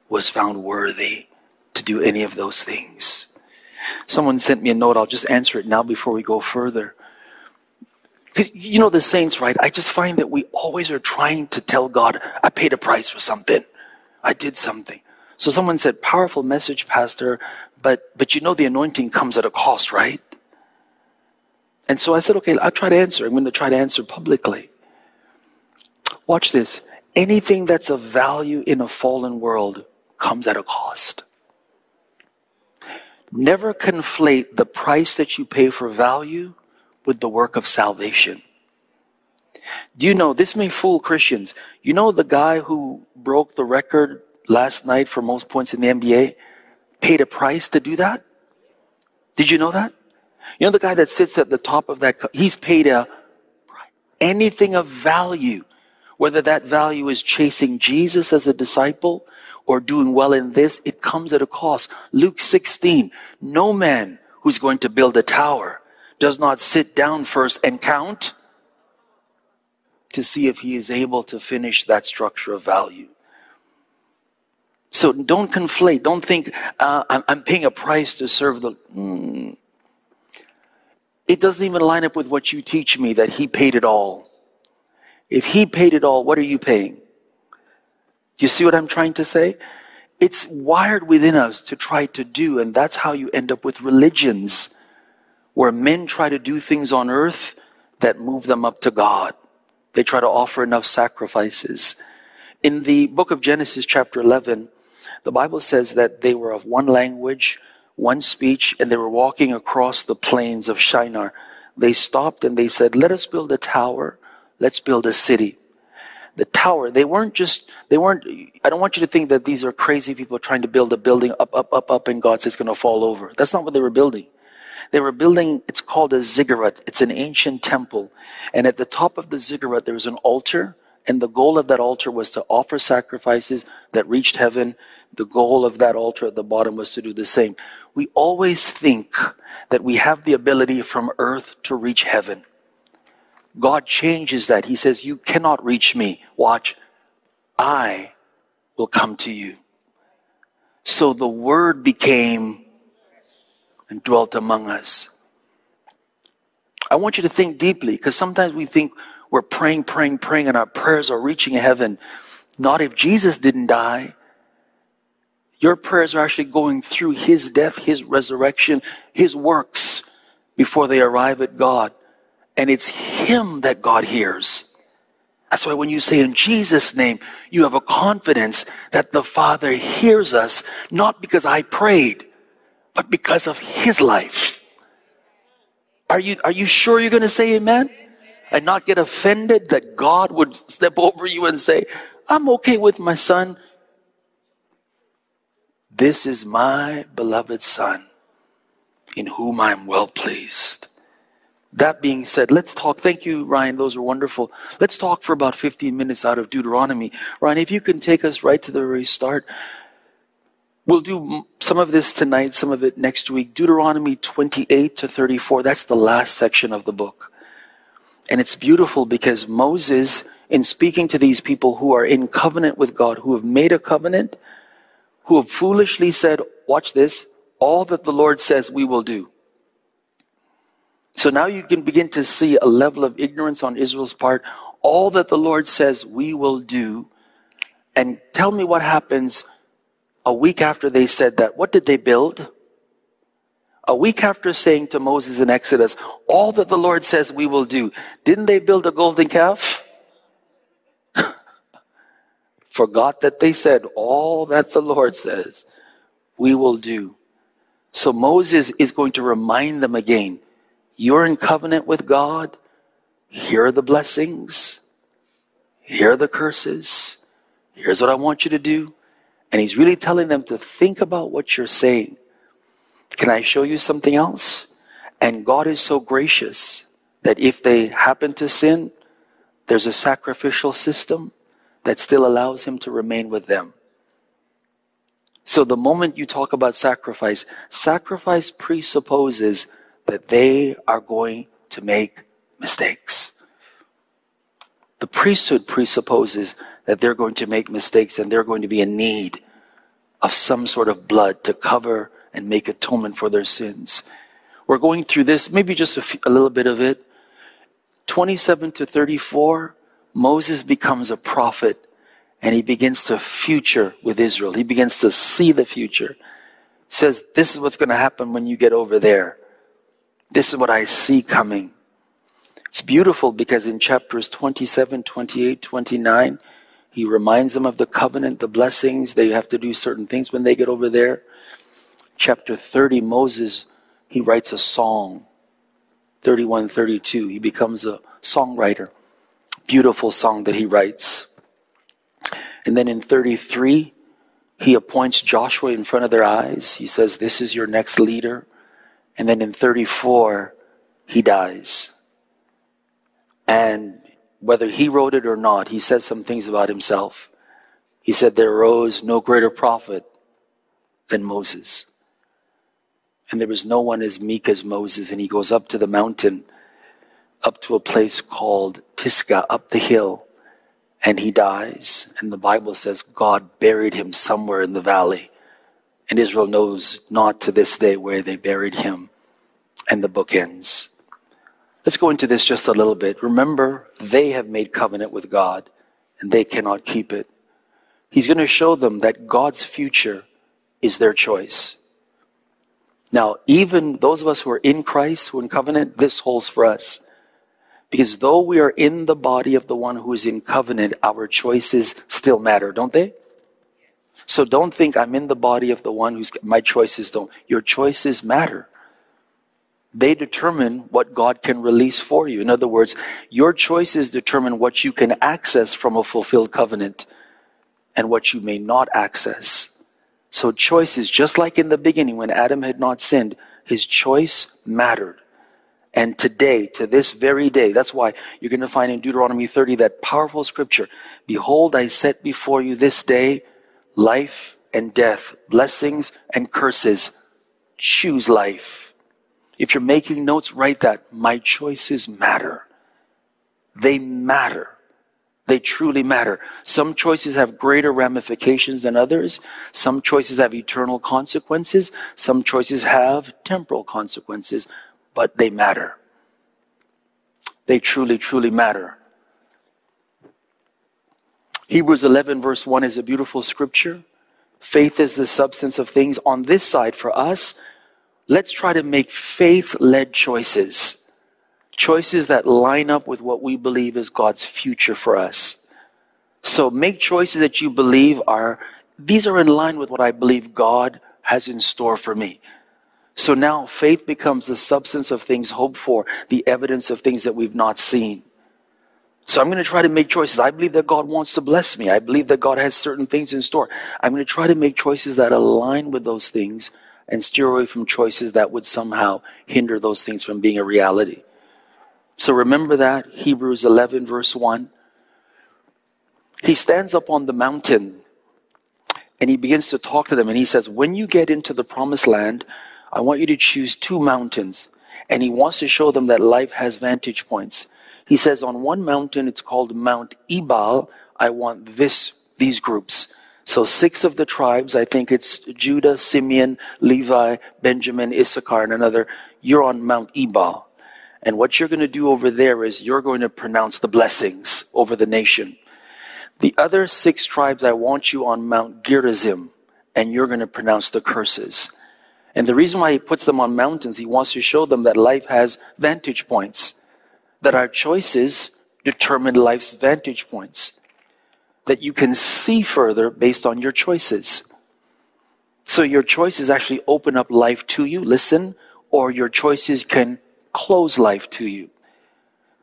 was found worthy to do any of those things. Someone sent me a note. I'll just answer it now before we go further. You know, the saints, right? I just find that we always are trying to tell God, I paid a price for something. I did something. So someone said, powerful message, Pastor, but, but you know the anointing comes at a cost, right? And so I said, okay, I'll try to answer. I'm going to try to answer publicly. Watch this. Anything that's of value in a fallen world comes at a cost. Never conflate the price that you pay for value with the work of salvation. Do you know, this may fool Christians. You know the guy who broke the record last night for most points in the NBA paid a price to do that? Did you know that? You know the guy that sits at the top of that, he's paid a anything of value. Whether that value is chasing Jesus as a disciple or doing well in this, it comes at a cost. Luke 16, no man who's going to build a tower does not sit down first and count to see if he is able to finish that structure of value. So don't conflate. Don't think uh, I'm, I'm, paying a price to serve the. Mm. It doesn't even line up with what you teach me that he paid it all. If he paid it all, what are you paying? You see what I'm trying to say? It's wired within us to try to do, and that's how you end up with religions where men try to do things on earth that move them up to God. They try to offer enough sacrifices. In the book of Genesis, chapter 11, the Bible says that they were of one language, one speech, and they were walking across the plains of Shinar. They stopped and they said, Let us build a tower, let's build a city the tower. They weren't just, they weren't, I don't want you to think that these are crazy people trying to build a building up, up, up, up, and God says it's going to fall over. That's not what they were building. They were building, it's called a ziggurat. It's an ancient temple. And at the top of the ziggurat, there was an altar. And the goal of that altar was to offer sacrifices that reached heaven. The goal of that altar at the bottom was to do the same. We always think that we have the ability from earth to reach heaven. God changes that. He says, You cannot reach me. Watch, I will come to you. So the word became and dwelt among us. I want you to think deeply because sometimes we think we're praying, praying, praying, and our prayers are reaching heaven. Not if Jesus didn't die. Your prayers are actually going through his death, his resurrection, his works before they arrive at God. And it's Him that God hears. That's why when you say in Jesus' name, you have a confidence that the Father hears us, not because I prayed, but because of His life. Are you, are you sure you're going to say amen? And not get offended that God would step over you and say, I'm okay with my son. This is my beloved son in whom I'm well pleased. That being said, let's talk. Thank you, Ryan. Those are wonderful. Let's talk for about 15 minutes out of Deuteronomy. Ryan, if you can take us right to the very start. We'll do some of this tonight, some of it next week. Deuteronomy 28 to 34. That's the last section of the book. And it's beautiful because Moses, in speaking to these people who are in covenant with God, who have made a covenant, who have foolishly said, watch this, all that the Lord says we will do. So now you can begin to see a level of ignorance on Israel's part. All that the Lord says we will do. And tell me what happens a week after they said that. What did they build? A week after saying to Moses in Exodus, all that the Lord says we will do, didn't they build a golden calf? Forgot that they said all that the Lord says we will do. So Moses is going to remind them again you're in covenant with God. Here are the blessings. Here are the curses. Here's what I want you to do. And he's really telling them to think about what you're saying. Can I show you something else? And God is so gracious that if they happen to sin, there's a sacrificial system that still allows him to remain with them. So the moment you talk about sacrifice, sacrifice presupposes that they are going to make mistakes. The priesthood presupposes that they're going to make mistakes and they're going to be in need of some sort of blood to cover and make atonement for their sins. We're going through this, maybe just a, few, a little bit of it. 27 to 34, Moses becomes a prophet and he begins to future with Israel. He begins to see the future. Says, this is what's going to happen when you get over there. This is what I see coming. It's beautiful because in chapters 27, 28, 29, he reminds them of the covenant, the blessings. They have to do certain things when they get over there. Chapter 30, Moses, he writes a song. 31, 32, he becomes a songwriter. Beautiful song that he writes. And then in 33, he appoints Joshua in front of their eyes. He says, This is your next leader. And then in 34, he dies. And whether he wrote it or not, he says some things about himself. He said, There arose no greater prophet than Moses. And there was no one as meek as Moses. And he goes up to the mountain, up to a place called Pisgah, up the hill, and he dies. And the Bible says God buried him somewhere in the valley. And Israel knows not to this day where they buried him. And the book ends. Let's go into this just a little bit. Remember, they have made covenant with God and they cannot keep it. He's going to show them that God's future is their choice. Now, even those of us who are in Christ, who are in covenant, this holds for us. Because though we are in the body of the one who is in covenant, our choices still matter, don't they? So don't think I'm in the body of the one who's my choices don't. Your choices matter. They determine what God can release for you. In other words, your choices determine what you can access from a fulfilled covenant and what you may not access. So choices, just like in the beginning when Adam had not sinned, his choice mattered. And today, to this very day, that's why you're going to find in Deuteronomy 30 that powerful scripture. Behold, I set before you this day life and death, blessings and curses. Choose life. If you're making notes, write that. My choices matter. They matter. They truly matter. Some choices have greater ramifications than others. Some choices have eternal consequences. Some choices have temporal consequences, but they matter. They truly, truly matter. Hebrews 11, verse 1 is a beautiful scripture. Faith is the substance of things. On this side, for us, let's try to make faith led choices choices that line up with what we believe is God's future for us. So make choices that you believe are, these are in line with what I believe God has in store for me. So now faith becomes the substance of things hoped for, the evidence of things that we've not seen. So I'm going to try to make choices. I believe that God wants to bless me. I believe that God has certain things in store. I'm going to try to make choices that align with those things and steer away from choices that would somehow hinder those things from being a reality. So remember that, Hebrews 11, verse 1. He stands up on the mountain and he begins to talk to them and he says, When you get into the promised land, I want you to choose two mountains. And he wants to show them that life has vantage points. He says, On one mountain, it's called Mount Ebal. I want this, these groups. So six of the tribes, I think it's Judah, Simeon, Levi, Benjamin, Issachar, and another. You're on Mount Ebal. And what you're going to do over there is you're going to pronounce the blessings over the nation. The other six tribes, I want you on Mount Gerizim, and you're going to pronounce the curses. And the reason why he puts them on mountains, he wants to show them that life has vantage points, that our choices determine life's vantage points, that you can see further based on your choices. So your choices actually open up life to you, listen, or your choices can close life to you.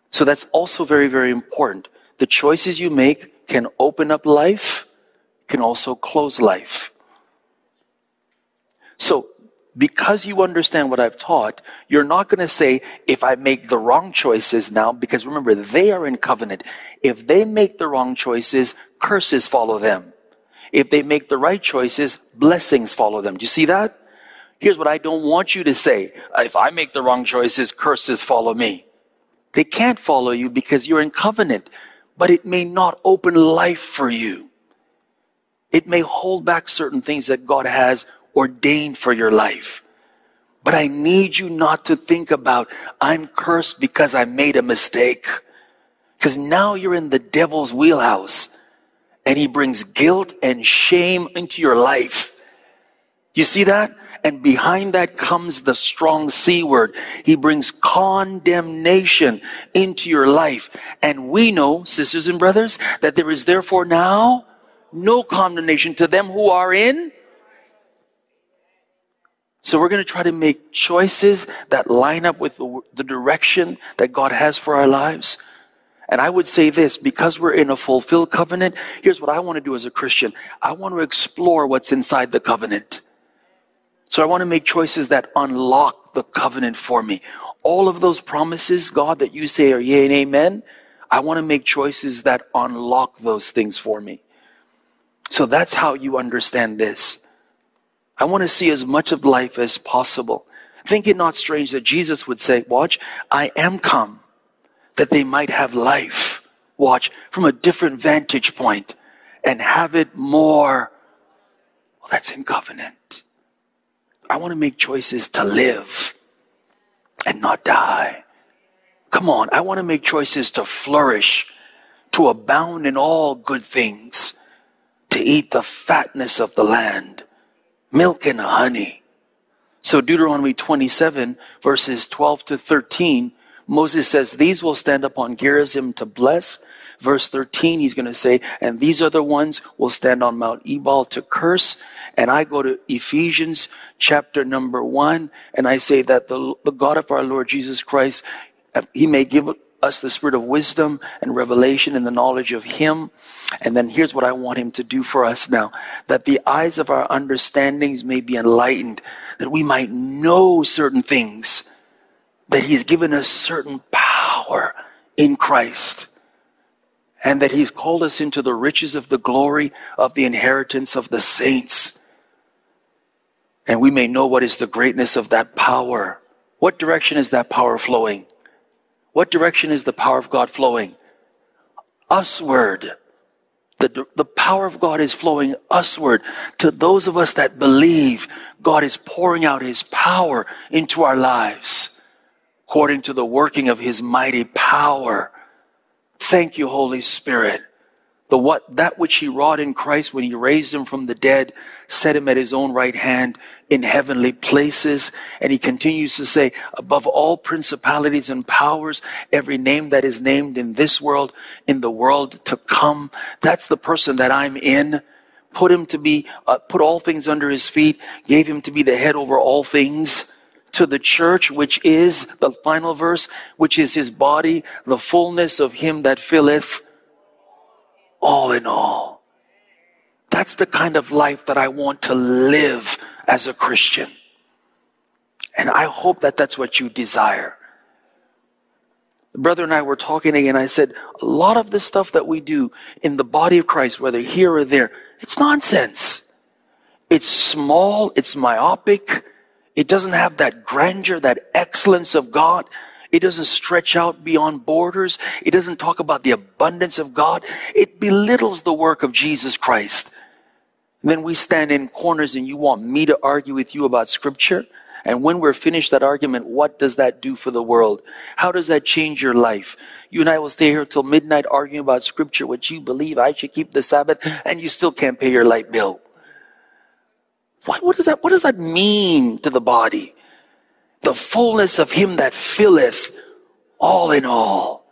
So that's also very, very important. The choices you make can open up life, can also close life. So, because you understand what I've taught, you're not going to say, if I make the wrong choices now, because remember, they are in covenant. If they make the wrong choices, curses follow them. If they make the right choices, blessings follow them. Do you see that? Here's what I don't want you to say. If I make the wrong choices, curses follow me. They can't follow you because you're in covenant, but it may not open life for you. It may hold back certain things that God has ordained for your life. But I need you not to think about, I'm cursed because I made a mistake. Because now you're in the devil's wheelhouse and he brings guilt and shame into your life. You see that? And behind that comes the strong C word. He brings condemnation into your life. And we know, sisters and brothers, that there is therefore now no condemnation to them who are in. So we're going to try to make choices that line up with the, the direction that God has for our lives. And I would say this because we're in a fulfilled covenant, here's what I want to do as a Christian I want to explore what's inside the covenant. So I want to make choices that unlock the covenant for me. All of those promises, God, that you say are yea and amen, I want to make choices that unlock those things for me. So that's how you understand this. I want to see as much of life as possible. Think it not strange that Jesus would say, Watch, I am come that they might have life. Watch, from a different vantage point and have it more. Well, that's in covenant. I want to make choices to live and not die. Come on, I want to make choices to flourish, to abound in all good things, to eat the fatness of the land, milk and honey. So Deuteronomy 27 verses 12 to 13, Moses says, these will stand upon Gerizim to bless. Verse 13, he's going to say, and these are the ones will stand on Mount Ebal to curse. And I go to Ephesians chapter number one, and I say that the, the God of our Lord Jesus Christ, um, he may give us the spirit of wisdom and revelation and the knowledge of him. And then here's what I want him to do for us now that the eyes of our understandings may be enlightened, that we might know certain things, that he's given us certain power in Christ, and that he's called us into the riches of the glory of the inheritance of the saints. And we may know what is the greatness of that power. What direction is that power flowing? What direction is the power of God flowing? Usward. The, the power of God is flowing usward to those of us that believe God is pouring out his power into our lives according to the working of his mighty power. Thank you, Holy Spirit the what that which he wrought in Christ when he raised him from the dead, set him at his own right hand in heavenly places. And he continues to say, above all principalities and powers, every name that is named in this world, in the world to come. That's the person that I'm in. Put him to be, uh, put all things under his feet, gave him to be the head over all things to the church, which is the final verse, which is his body, the fullness of him that filleth all in all. That's the kind of life that I want to live as a Christian. And I hope that that's what you desire. The brother and I were talking again. I said, a lot of the stuff that we do in the body of Christ, whether here or there, it's nonsense. It's small, it's myopic, it doesn't have that grandeur, that excellence of God. It doesn't stretch out beyond borders. It doesn't talk about the abundance of God. It belittles the work of Jesus Christ. And then we stand in corners and you want me to argue with you about scripture. And when we're finished that argument, what does that do for the world? How does that change your life? You and I will stay here till midnight arguing about scripture, what you believe I should keep the Sabbath, and you still can't pay your light bill. What, what does that, what does that mean to the body? the fullness of him that filleth all in all.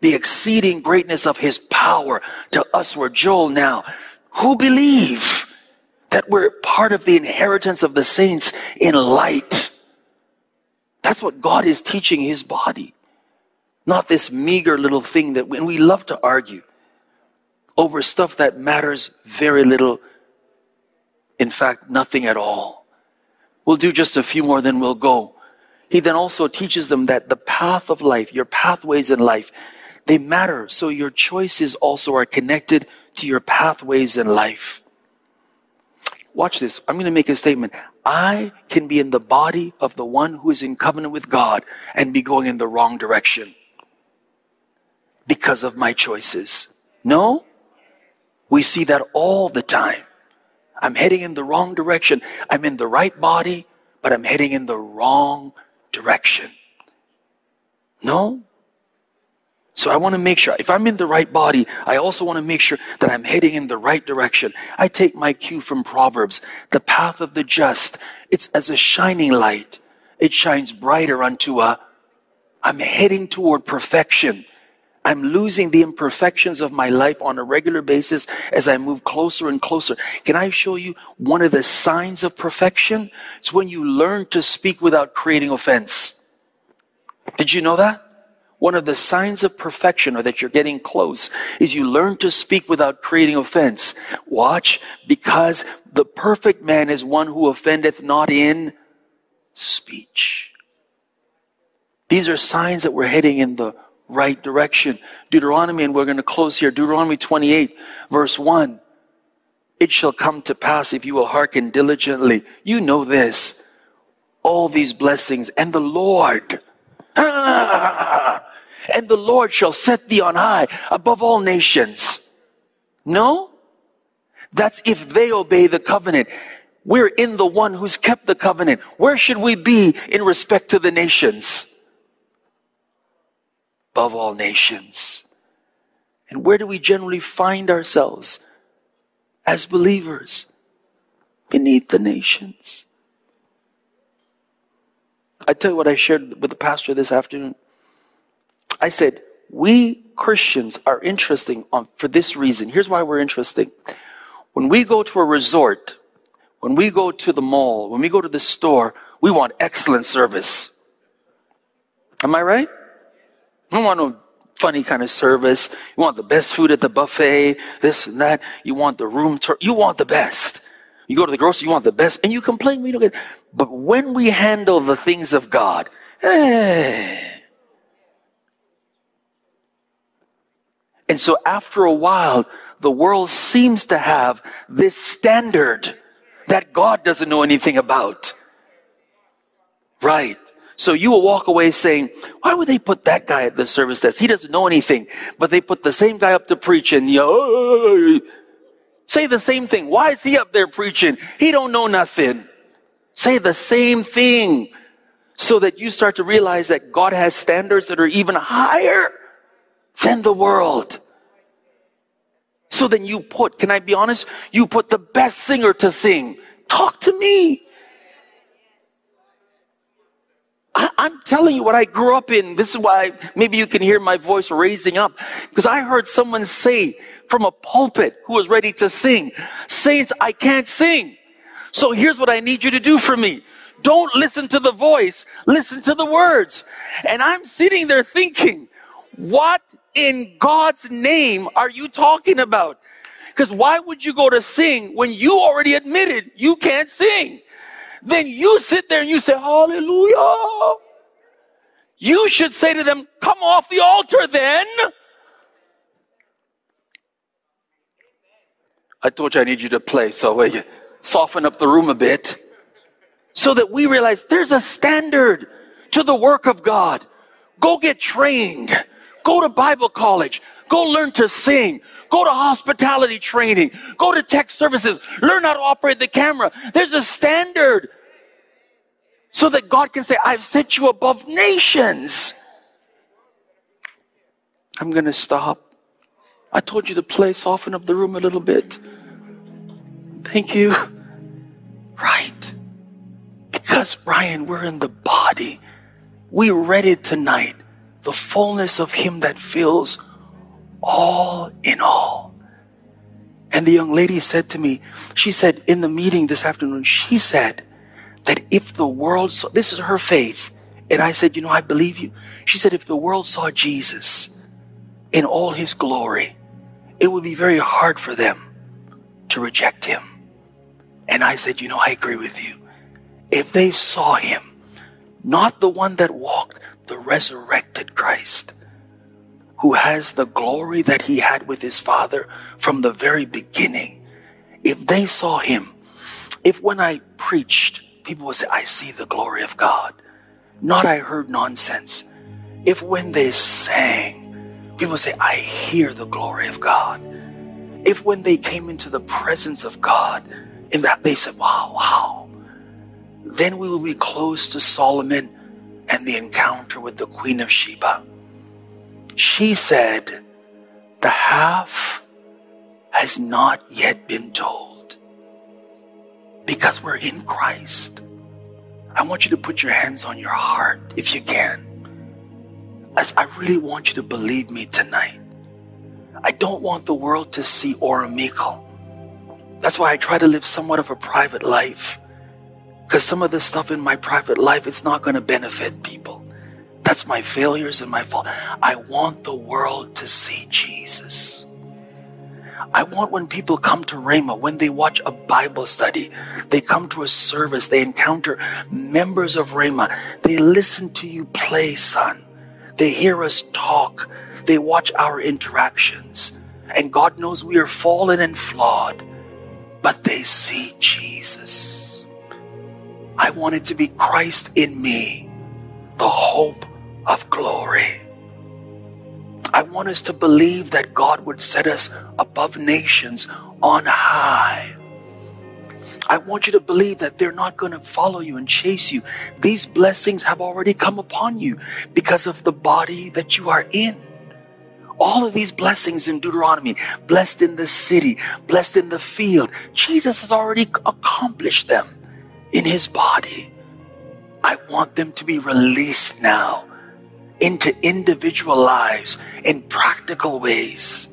The exceeding greatness of his power to us were Joel now, who believe that we're part of the inheritance of the saints in light. That's what God is teaching his body. Not this meager little thing that when we love to argue over stuff that matters very little, in fact, nothing at all. We'll do just a few more, then we'll go. He then also teaches them that the path of life, your pathways in life, they matter. So your choices also are connected to your pathways in life. Watch this. I'm going to make a statement. I can be in the body of the one who is in covenant with God and be going in the wrong direction because of my choices. No? We see that all the time. I'm heading in the wrong direction. I'm in the right body, but I'm heading in the wrong direction. No? So I want to make sure, if I'm in the right body, I also want to make sure that I'm heading in the right direction. I take my cue from Proverbs. The path of the just, it's as a shining light. It shines brighter unto a, I'm heading toward perfection. I'm losing the imperfections of my life on a regular basis as I move closer and closer. Can I show you one of the signs of perfection? It's when you learn to speak without creating offense. Did you know that? One of the signs of perfection or that you're getting close is you learn to speak without creating offense. Watch, because the perfect man is one who offendeth not in speech. These are signs that we're heading in the right direction. Deuteronomy, and we're going to close here. Deuteronomy 28, verse 1. It shall come to pass if you will hearken diligently. You know this. All these blessings, and the Lord, and the Lord shall set thee on high above all nations. No? That's if they obey the covenant. We're in the one who's kept the covenant. Where should we be in respect to the nations? Above all nations. And where do we generally find ourselves as believers? Beneath the nations. I tell you what I shared with the pastor this afternoon. I said, we Christians are interesting on, for this reason. Here's why we're interesting. When we go to a resort, when we go to the mall, when we go to the store, we want excellent service. Am I right? I don't want no funny kind of service. You want the best food at the buffet, this and that. You want the room tour. You want the best. You go to the grocery, you want the best, and you complain we don't get. But when we handle the things of God, eh. And so after a while, the world seems to have this standard that God doesn't know anything about. Right. So you will walk away saying, why would they put that guy at the service desk? He doesn't know anything. But they put the same guy up to preach and say the same thing. Why is he up there preaching? He don't know nothing. Say the same thing so that you start to realize that God has standards that are even higher than the world. So then you put, can I be honest? You put the best singer to sing. Talk to me. I, am telling you what I grew up in. This is why maybe you can hear my voice raising up. Because I heard someone say from a pulpit who was ready to sing, Saints, I can't sing. So here's what I need you to do for me. Don't listen to the voice, listen to the words. And I'm sitting there thinking, what in God's name are you talking about? Because why would you go to sing when you already admitted you can't sing? Then you sit there and you say, Hallelujah. You should say to them, Come off the altar then. I told you I need you to play, so uh, we soften up the room a bit. So that we realize there's a standard to the work of God. Go get trained. Go to Bible college. Go learn to sing. Go to hospitality training. Go to tech services. Learn how to operate the camera. There's a standard so that God can say, I've set you above nations. I'm going to stop. I told you to play, soften up the room a little bit. Thank you. Right. Because, Ryan, we're in the body. We read it tonight the fullness of Him that fills all in all. And the young lady said to me, she said in the meeting this afternoon, she said that if the world saw, this is her faith. And I said, you know, I believe you. She said, if the world saw Jesus in all his glory, it would be very hard for them to reject him. And I said, you know, I agree with you. If they saw him, not the one that walked, the resurrected Christ, who has the glory that he had with his Father from the very beginning, if they saw him, if when I preached, people would say, I see the glory of God, not I heard nonsense. If when they sang, people say, I hear the glory of God. If when they came into the presence of God, in that they said, wow, wow, then we will be close to Solomon and the encounter with the Queen of Sheba. She said, The half has not yet been told because we're in Christ. I want you to put your hands on your heart if you can. As I really want you to believe me tonight. I don't want the world to see Oromiko. That's why I try to live somewhat of a private life. Because some of the stuff in my private life, it's not going to benefit people. That's my failures and my fault. I want the world to see Jesus. I want when people come to Rhema, when they watch a Bible study, they come to a service, they encounter members of Rhema, they listen to you play, son. They hear us talk. They watch our interactions. And God knows we are fallen and flawed, but they see Jesus. I want it to be Christ in me, the hope of glory. I want us to believe that God would set us above nations on high. I want you to believe that they're not going to follow you and chase you. These blessings have already come upon you because of the body that you are in. All of these blessings in Deuteronomy, blessed in the city, blessed in the field, Jesus has already accomplished them in his body. I want them to be released now into individual lives in practical ways.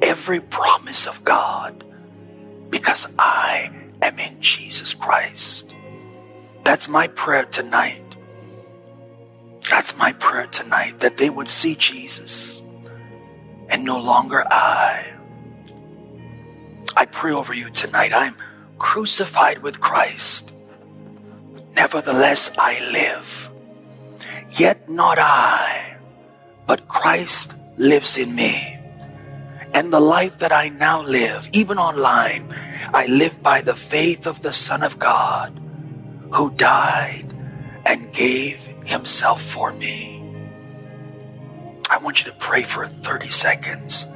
Every promise of God because I am in Jesus Christ. That's my prayer tonight. That's my prayer tonight that they would see Jesus and no longer I. I pray over you tonight. I'm crucified with Christ. Nevertheless, I live. Yet not I, but Christ lives in me. And the life that I now live, even online, I live by the faith of the Son of God who died and gave himself for me. I want you to pray for 30 seconds.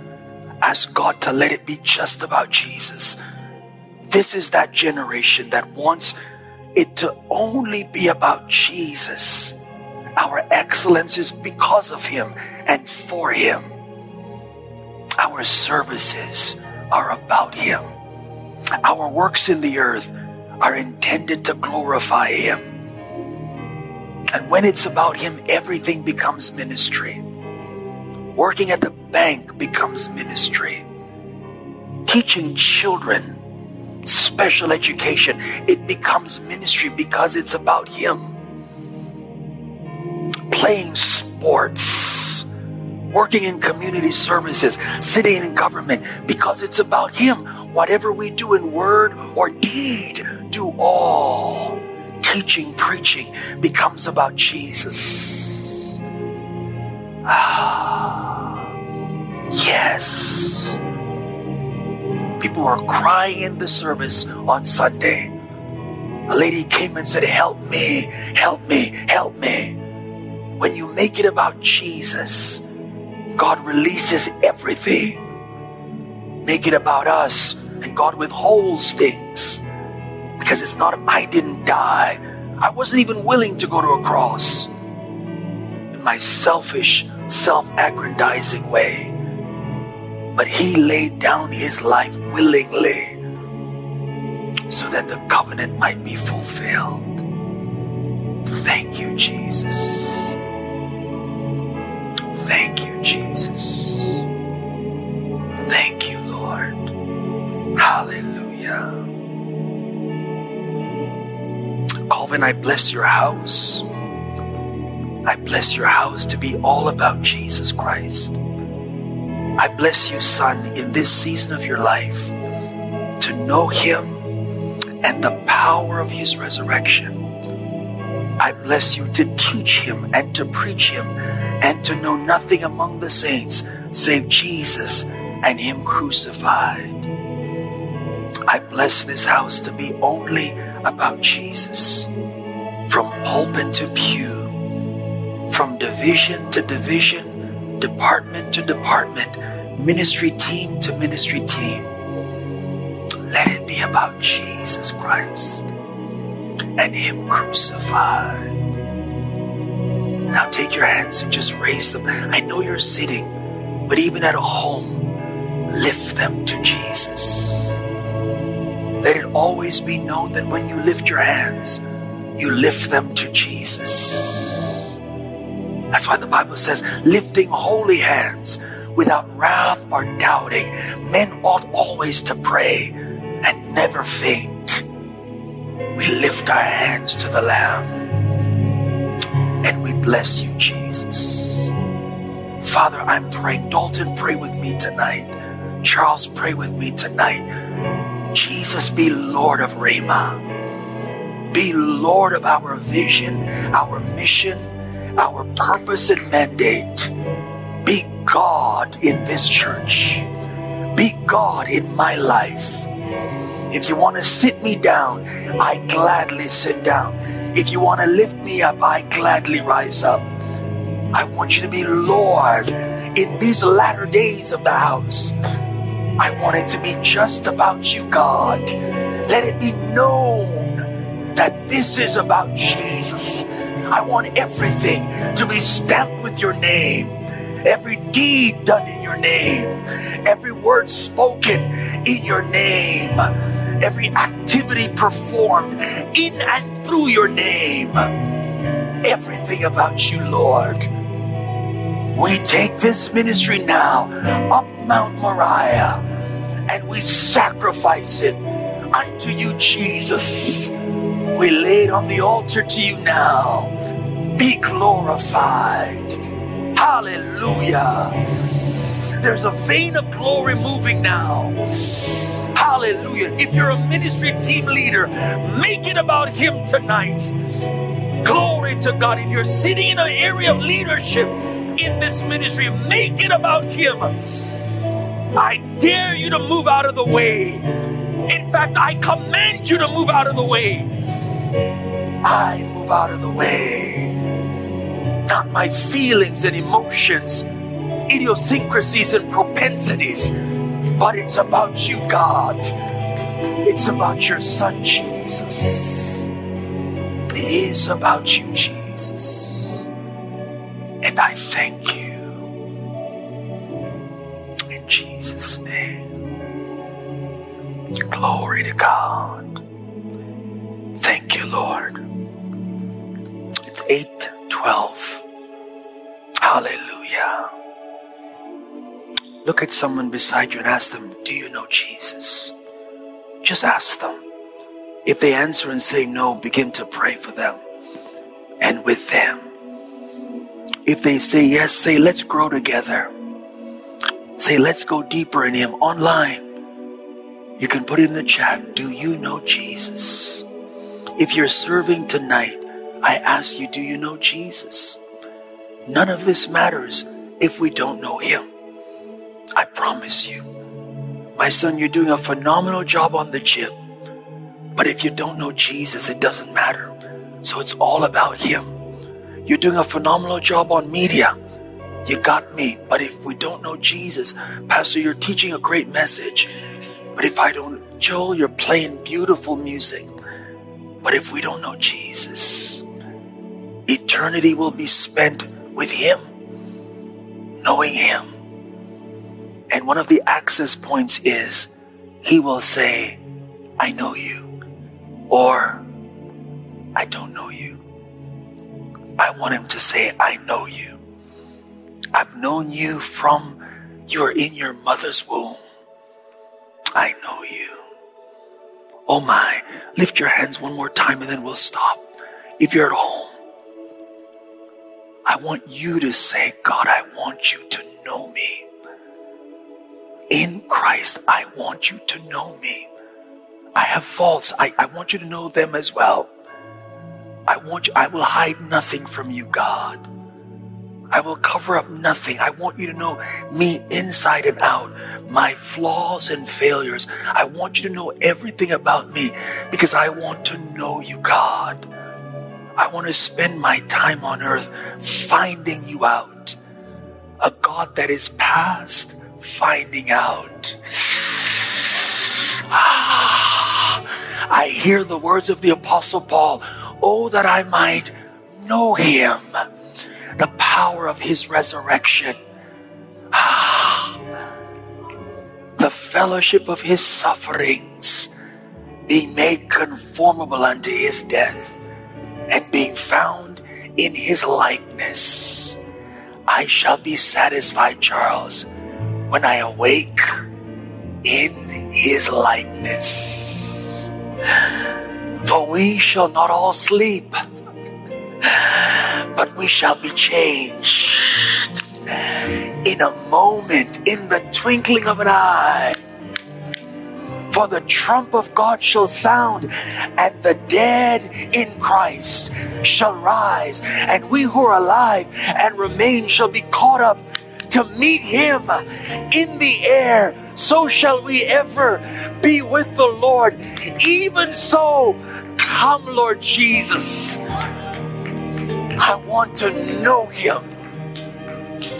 Ask God to let it be just about Jesus. This is that generation that wants it to only be about Jesus. Our excellence is because of Him and for Him. Our services are about Him. Our works in the earth are intended to glorify Him. And when it's about Him, everything becomes ministry. Working at the bank becomes ministry. Teaching children special education, it becomes ministry because it's about Him playing sports, working in community services, sitting in government, because it's about Him. Whatever we do in word or deed, do all. Teaching, preaching becomes about Jesus. Ah, yes. People were crying in the service on Sunday. A lady came and said, Help me, help me, help me. When you make it about Jesus, God releases everything. Make it about us, and God withholds things. Because it's not, I didn't die. I wasn't even willing to go to a cross in my selfish, self aggrandizing way. But He laid down His life willingly so that the covenant might be fulfilled. Thank you, Jesus. Thank you, Jesus. Thank you, Lord. Hallelujah. Calvin, I bless your house. I bless your house to be all about Jesus Christ. I bless you, son, in this season of your life to know him and the power of his resurrection. I bless you to teach him and to preach him and to know nothing among the saints save Jesus and Him crucified. I bless this house to be only about Jesus, from pulpit to pew, from division to division, department to department, ministry team to ministry team. Let it be about Jesus Christ and Him crucified. Now take your hands and just raise them. I know you're sitting, but even at home, lift them to Jesus. Let it always be known that when you lift your hands, you lift them to Jesus. That's why the Bible says, lifting holy hands without wrath or doubting. Men ought always to pray and never faint. We lift our hands to the Lamb and we bless you, Jesus. Father, I'm praying. Dalton, pray with me tonight. Charles, pray with me tonight. Jesus, be Lord of Rhema. Be Lord of our vision, our mission, our purpose and mandate. Be God in this church. Be God in my life. If you want to sit me down, I gladly sit down. If you want to lift me up, I gladly rise up. I want you to be Lord in these latter days of the house. I want it to be just about you, God. Let it be known that this is about Jesus. I want everything to be stamped with your name. Every deed done in your name. Every word spoken in your name. Every activity performed in and through your name. Everything about you, Lord. We take this ministry now up Mount Moriah and we sacrifice it unto you, Jesus. We lay it on the altar to you now. Be glorified. Hallelujah. There's a vein of glory moving now. Hallelujah. If you're a ministry team leader, make it about Him tonight. Glory to God. If you're sitting in an area of leadership in this ministry, make it about Him. I dare you to move out of the way. In fact, I command you to move out of the way. I move out of the way. Not my feelings and emotions, idiosyncrasies and propensities, but it's about you, God. It's about your Son, Jesus. It is about you, Jesus. And I thank you. In Jesus' name. Glory to God. Thank you, Lord. It's 812. Hallelujah. Look at someone beside you and ask them, Do you know Jesus? Just ask them. If they answer and say no, begin to pray for them and with them. If they say yes, say, Let's grow together. Say, Let's go deeper in Him online. You can put in the chat, Do you know Jesus? If you're serving tonight, I ask you, Do you know Jesus? None of this matters if we don't know Him. Promise you. My son, you're doing a phenomenal job on the gym. But if you don't know Jesus, it doesn't matter. So it's all about Him. You're doing a phenomenal job on media. You got me. But if we don't know Jesus, Pastor, you're teaching a great message. But if I don't, Joel, you're playing beautiful music. But if we don't know Jesus, eternity will be spent with Him, knowing Him. And one of the access points is He will say, I know you, or I don't know you. I want Him to say, I know you. I've known you from you are in your mother's womb. I know you. Oh my, lift your hands one more time and then we'll stop. If you're at home, I want you to say, God, I want you to know me. In Christ, I want you to know me. I have faults. I, I want you to know them as well. I want you, I will hide nothing from you, God. I will cover up nothing. I want you to know me inside and out, my flaws and failures. I want you to know everything about me because I want to know you, God. I want to spend my time on earth finding you out. A God that is past, finding out. Ah, I hear the words of the Apostle Paul Oh, that I might know him, the power of his resurrection, ah, the fellowship of his sufferings, being made conformable unto his death, and being found in his likeness. I shall be satisfied, Charles, when I awake in his likeness. For we shall not all sleep, but we shall be changed in a moment, in the twinkling of an eye. For the trump of God shall sound, and the dead in Christ shall rise, and we who are alive and remain shall be caught up to meet him in the air. So shall we ever be with the Lord. Even so, come, Lord Jesus. I want to know him.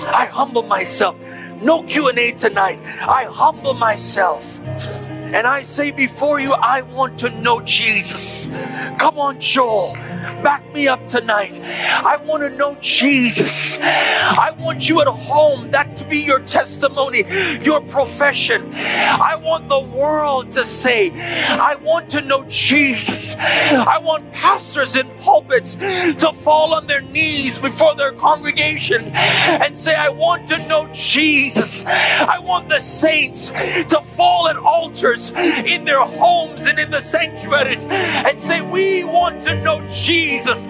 I humble myself. No Q&A tonight. I humble myself. And I say before you, I want to know Jesus. Come on, Joel. Back me up tonight. I want to know Jesus. I want you at home, that to be your testimony, your profession. I want the world to say, I want to know Jesus. I want pastors in pulpits to fall on their knees before their congregation and say, I want to know Jesus. I want the saints to fall at altars in their homes and in the sanctuaries and say, We want to know Jesus.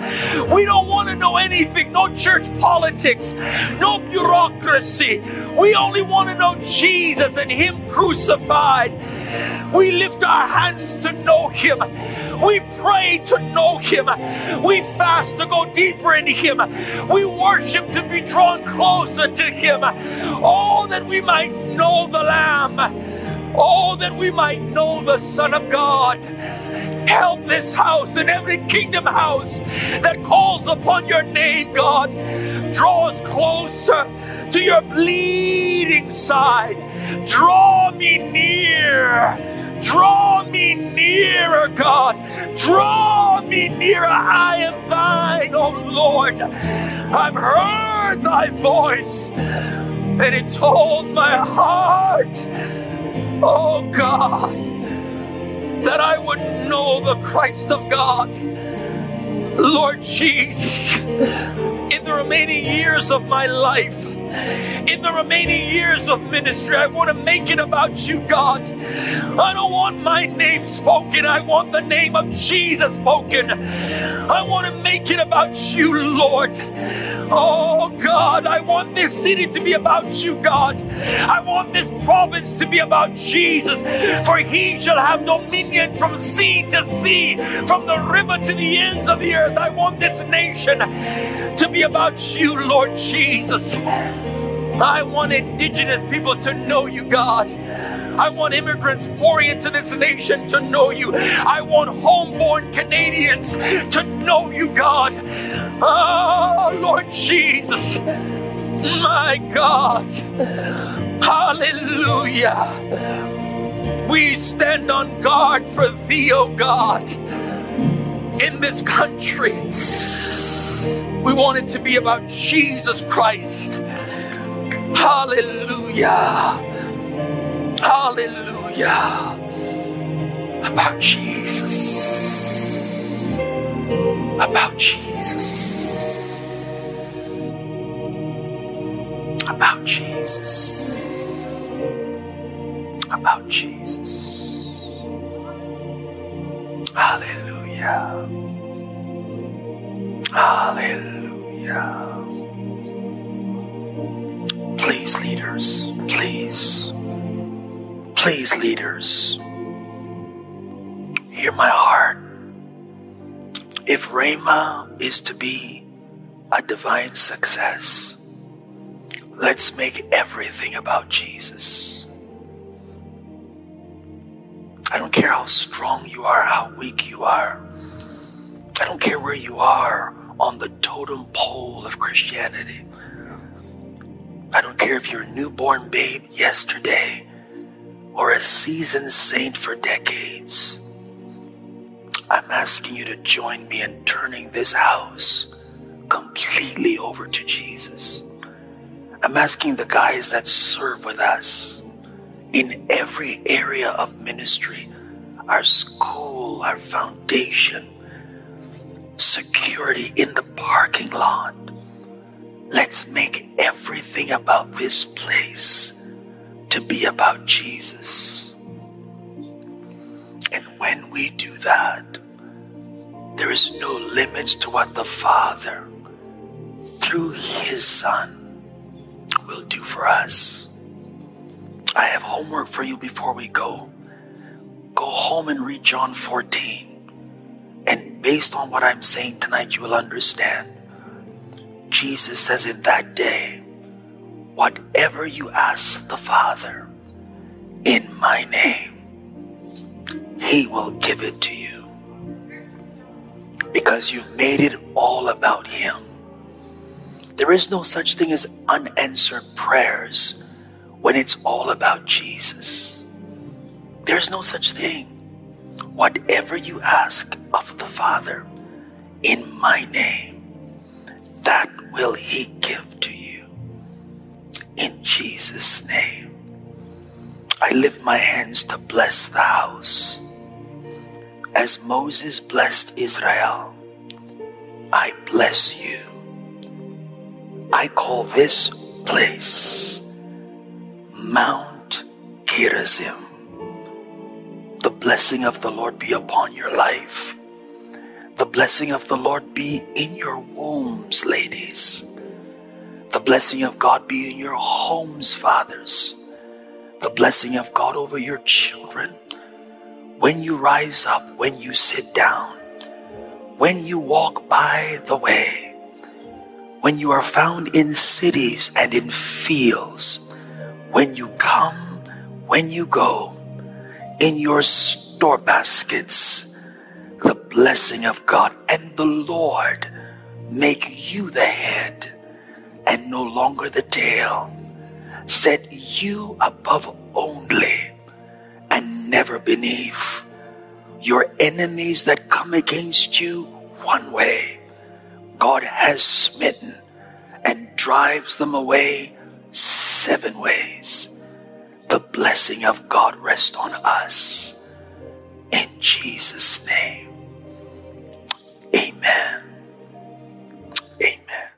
We don't want to know anything, no church politics, no bureaucracy. We only want to know Jesus and Him crucified. We lift our hands to know Him. We pray to know Him. We fast to go deeper into Him. We worship to be drawn closer to Him. Oh, that we might know the Lamb. Oh, that we might know the Son of God. Help this house and every kingdom house that calls upon your name, God. Draw us closer to your bleeding side. Draw me near. Draw me nearer, God. Draw me nearer. I am thine, O oh Lord. I've heard thy voice, and it told my heart Oh God, that I would know the Christ of God. Lord Jesus, in the remaining years of my life, in the remaining years of ministry. I want to make it about you, God. I don't want my name spoken. I want the name of Jesus spoken. I want to make it about you, Lord. Oh, God, I want this city to be about you, God. I want this province to be about Jesus, for he shall have dominion from sea to sea, from the river to the ends of the earth. I want this nation to be about you, Lord Jesus. I want indigenous people to know you, God. I want immigrants pouring into this nation to know you. I want homeborn Canadians to know you, God. Oh, Lord Jesus. My God. Hallelujah. We stand on guard for thee, oh God, in this country. We want it to be about Jesus Christ. Hallelujah. Hallelujah. About Jesus. About Jesus. About Jesus. About Jesus. Hallelujah. Hallelujah. Please, leaders, please, please, leaders, hear my heart. If Rhema is to be a divine success, let's make everything about Jesus. I don't care how strong you are, how weak you are. I don't care where you are on the totem pole of Christianity. I don't care if you're a newborn babe yesterday or a seasoned saint for decades. I'm asking you to join me in turning this house completely over to Jesus. I'm asking the guys that serve with us in every area of ministry our school, our foundation, security in the parking lot Let's make everything about this place to be about Jesus. And when we do that, there is no limit to what the Father, through His Son, will do for us. I have homework for you before we go. go home and read John 14. And based on what I'm saying tonight, you will understand. Jesus says, In that day, whatever you ask the Father in my name, He will give it to you. Because you've made it all about Him. There is no such thing as unanswered prayers when it's all about Jesus. There's no such thing. Whatever you ask of the Father in my name, that will He give to you. In Jesus' name. I lift my hands to bless the house. As Moses blessed Israel, I bless you. I call this place Mount Gerizim. The blessing of the Lord be upon your life. The blessing of the Lord be in your wombs, ladies. The blessing of God be in your homes, fathers. The blessing of God over your children. When you rise up, when you sit down, when you walk by the way, when you are found in cities and in fields, when you come, when you go, in your store baskets, the blessing of God and the Lord make you the head and no longer the tail. Set you above only and never beneath. Your enemies that come against you one way, God has smitten and drives them away seven ways the blessing of God rest on us. In Jesus' name, amen. Amen.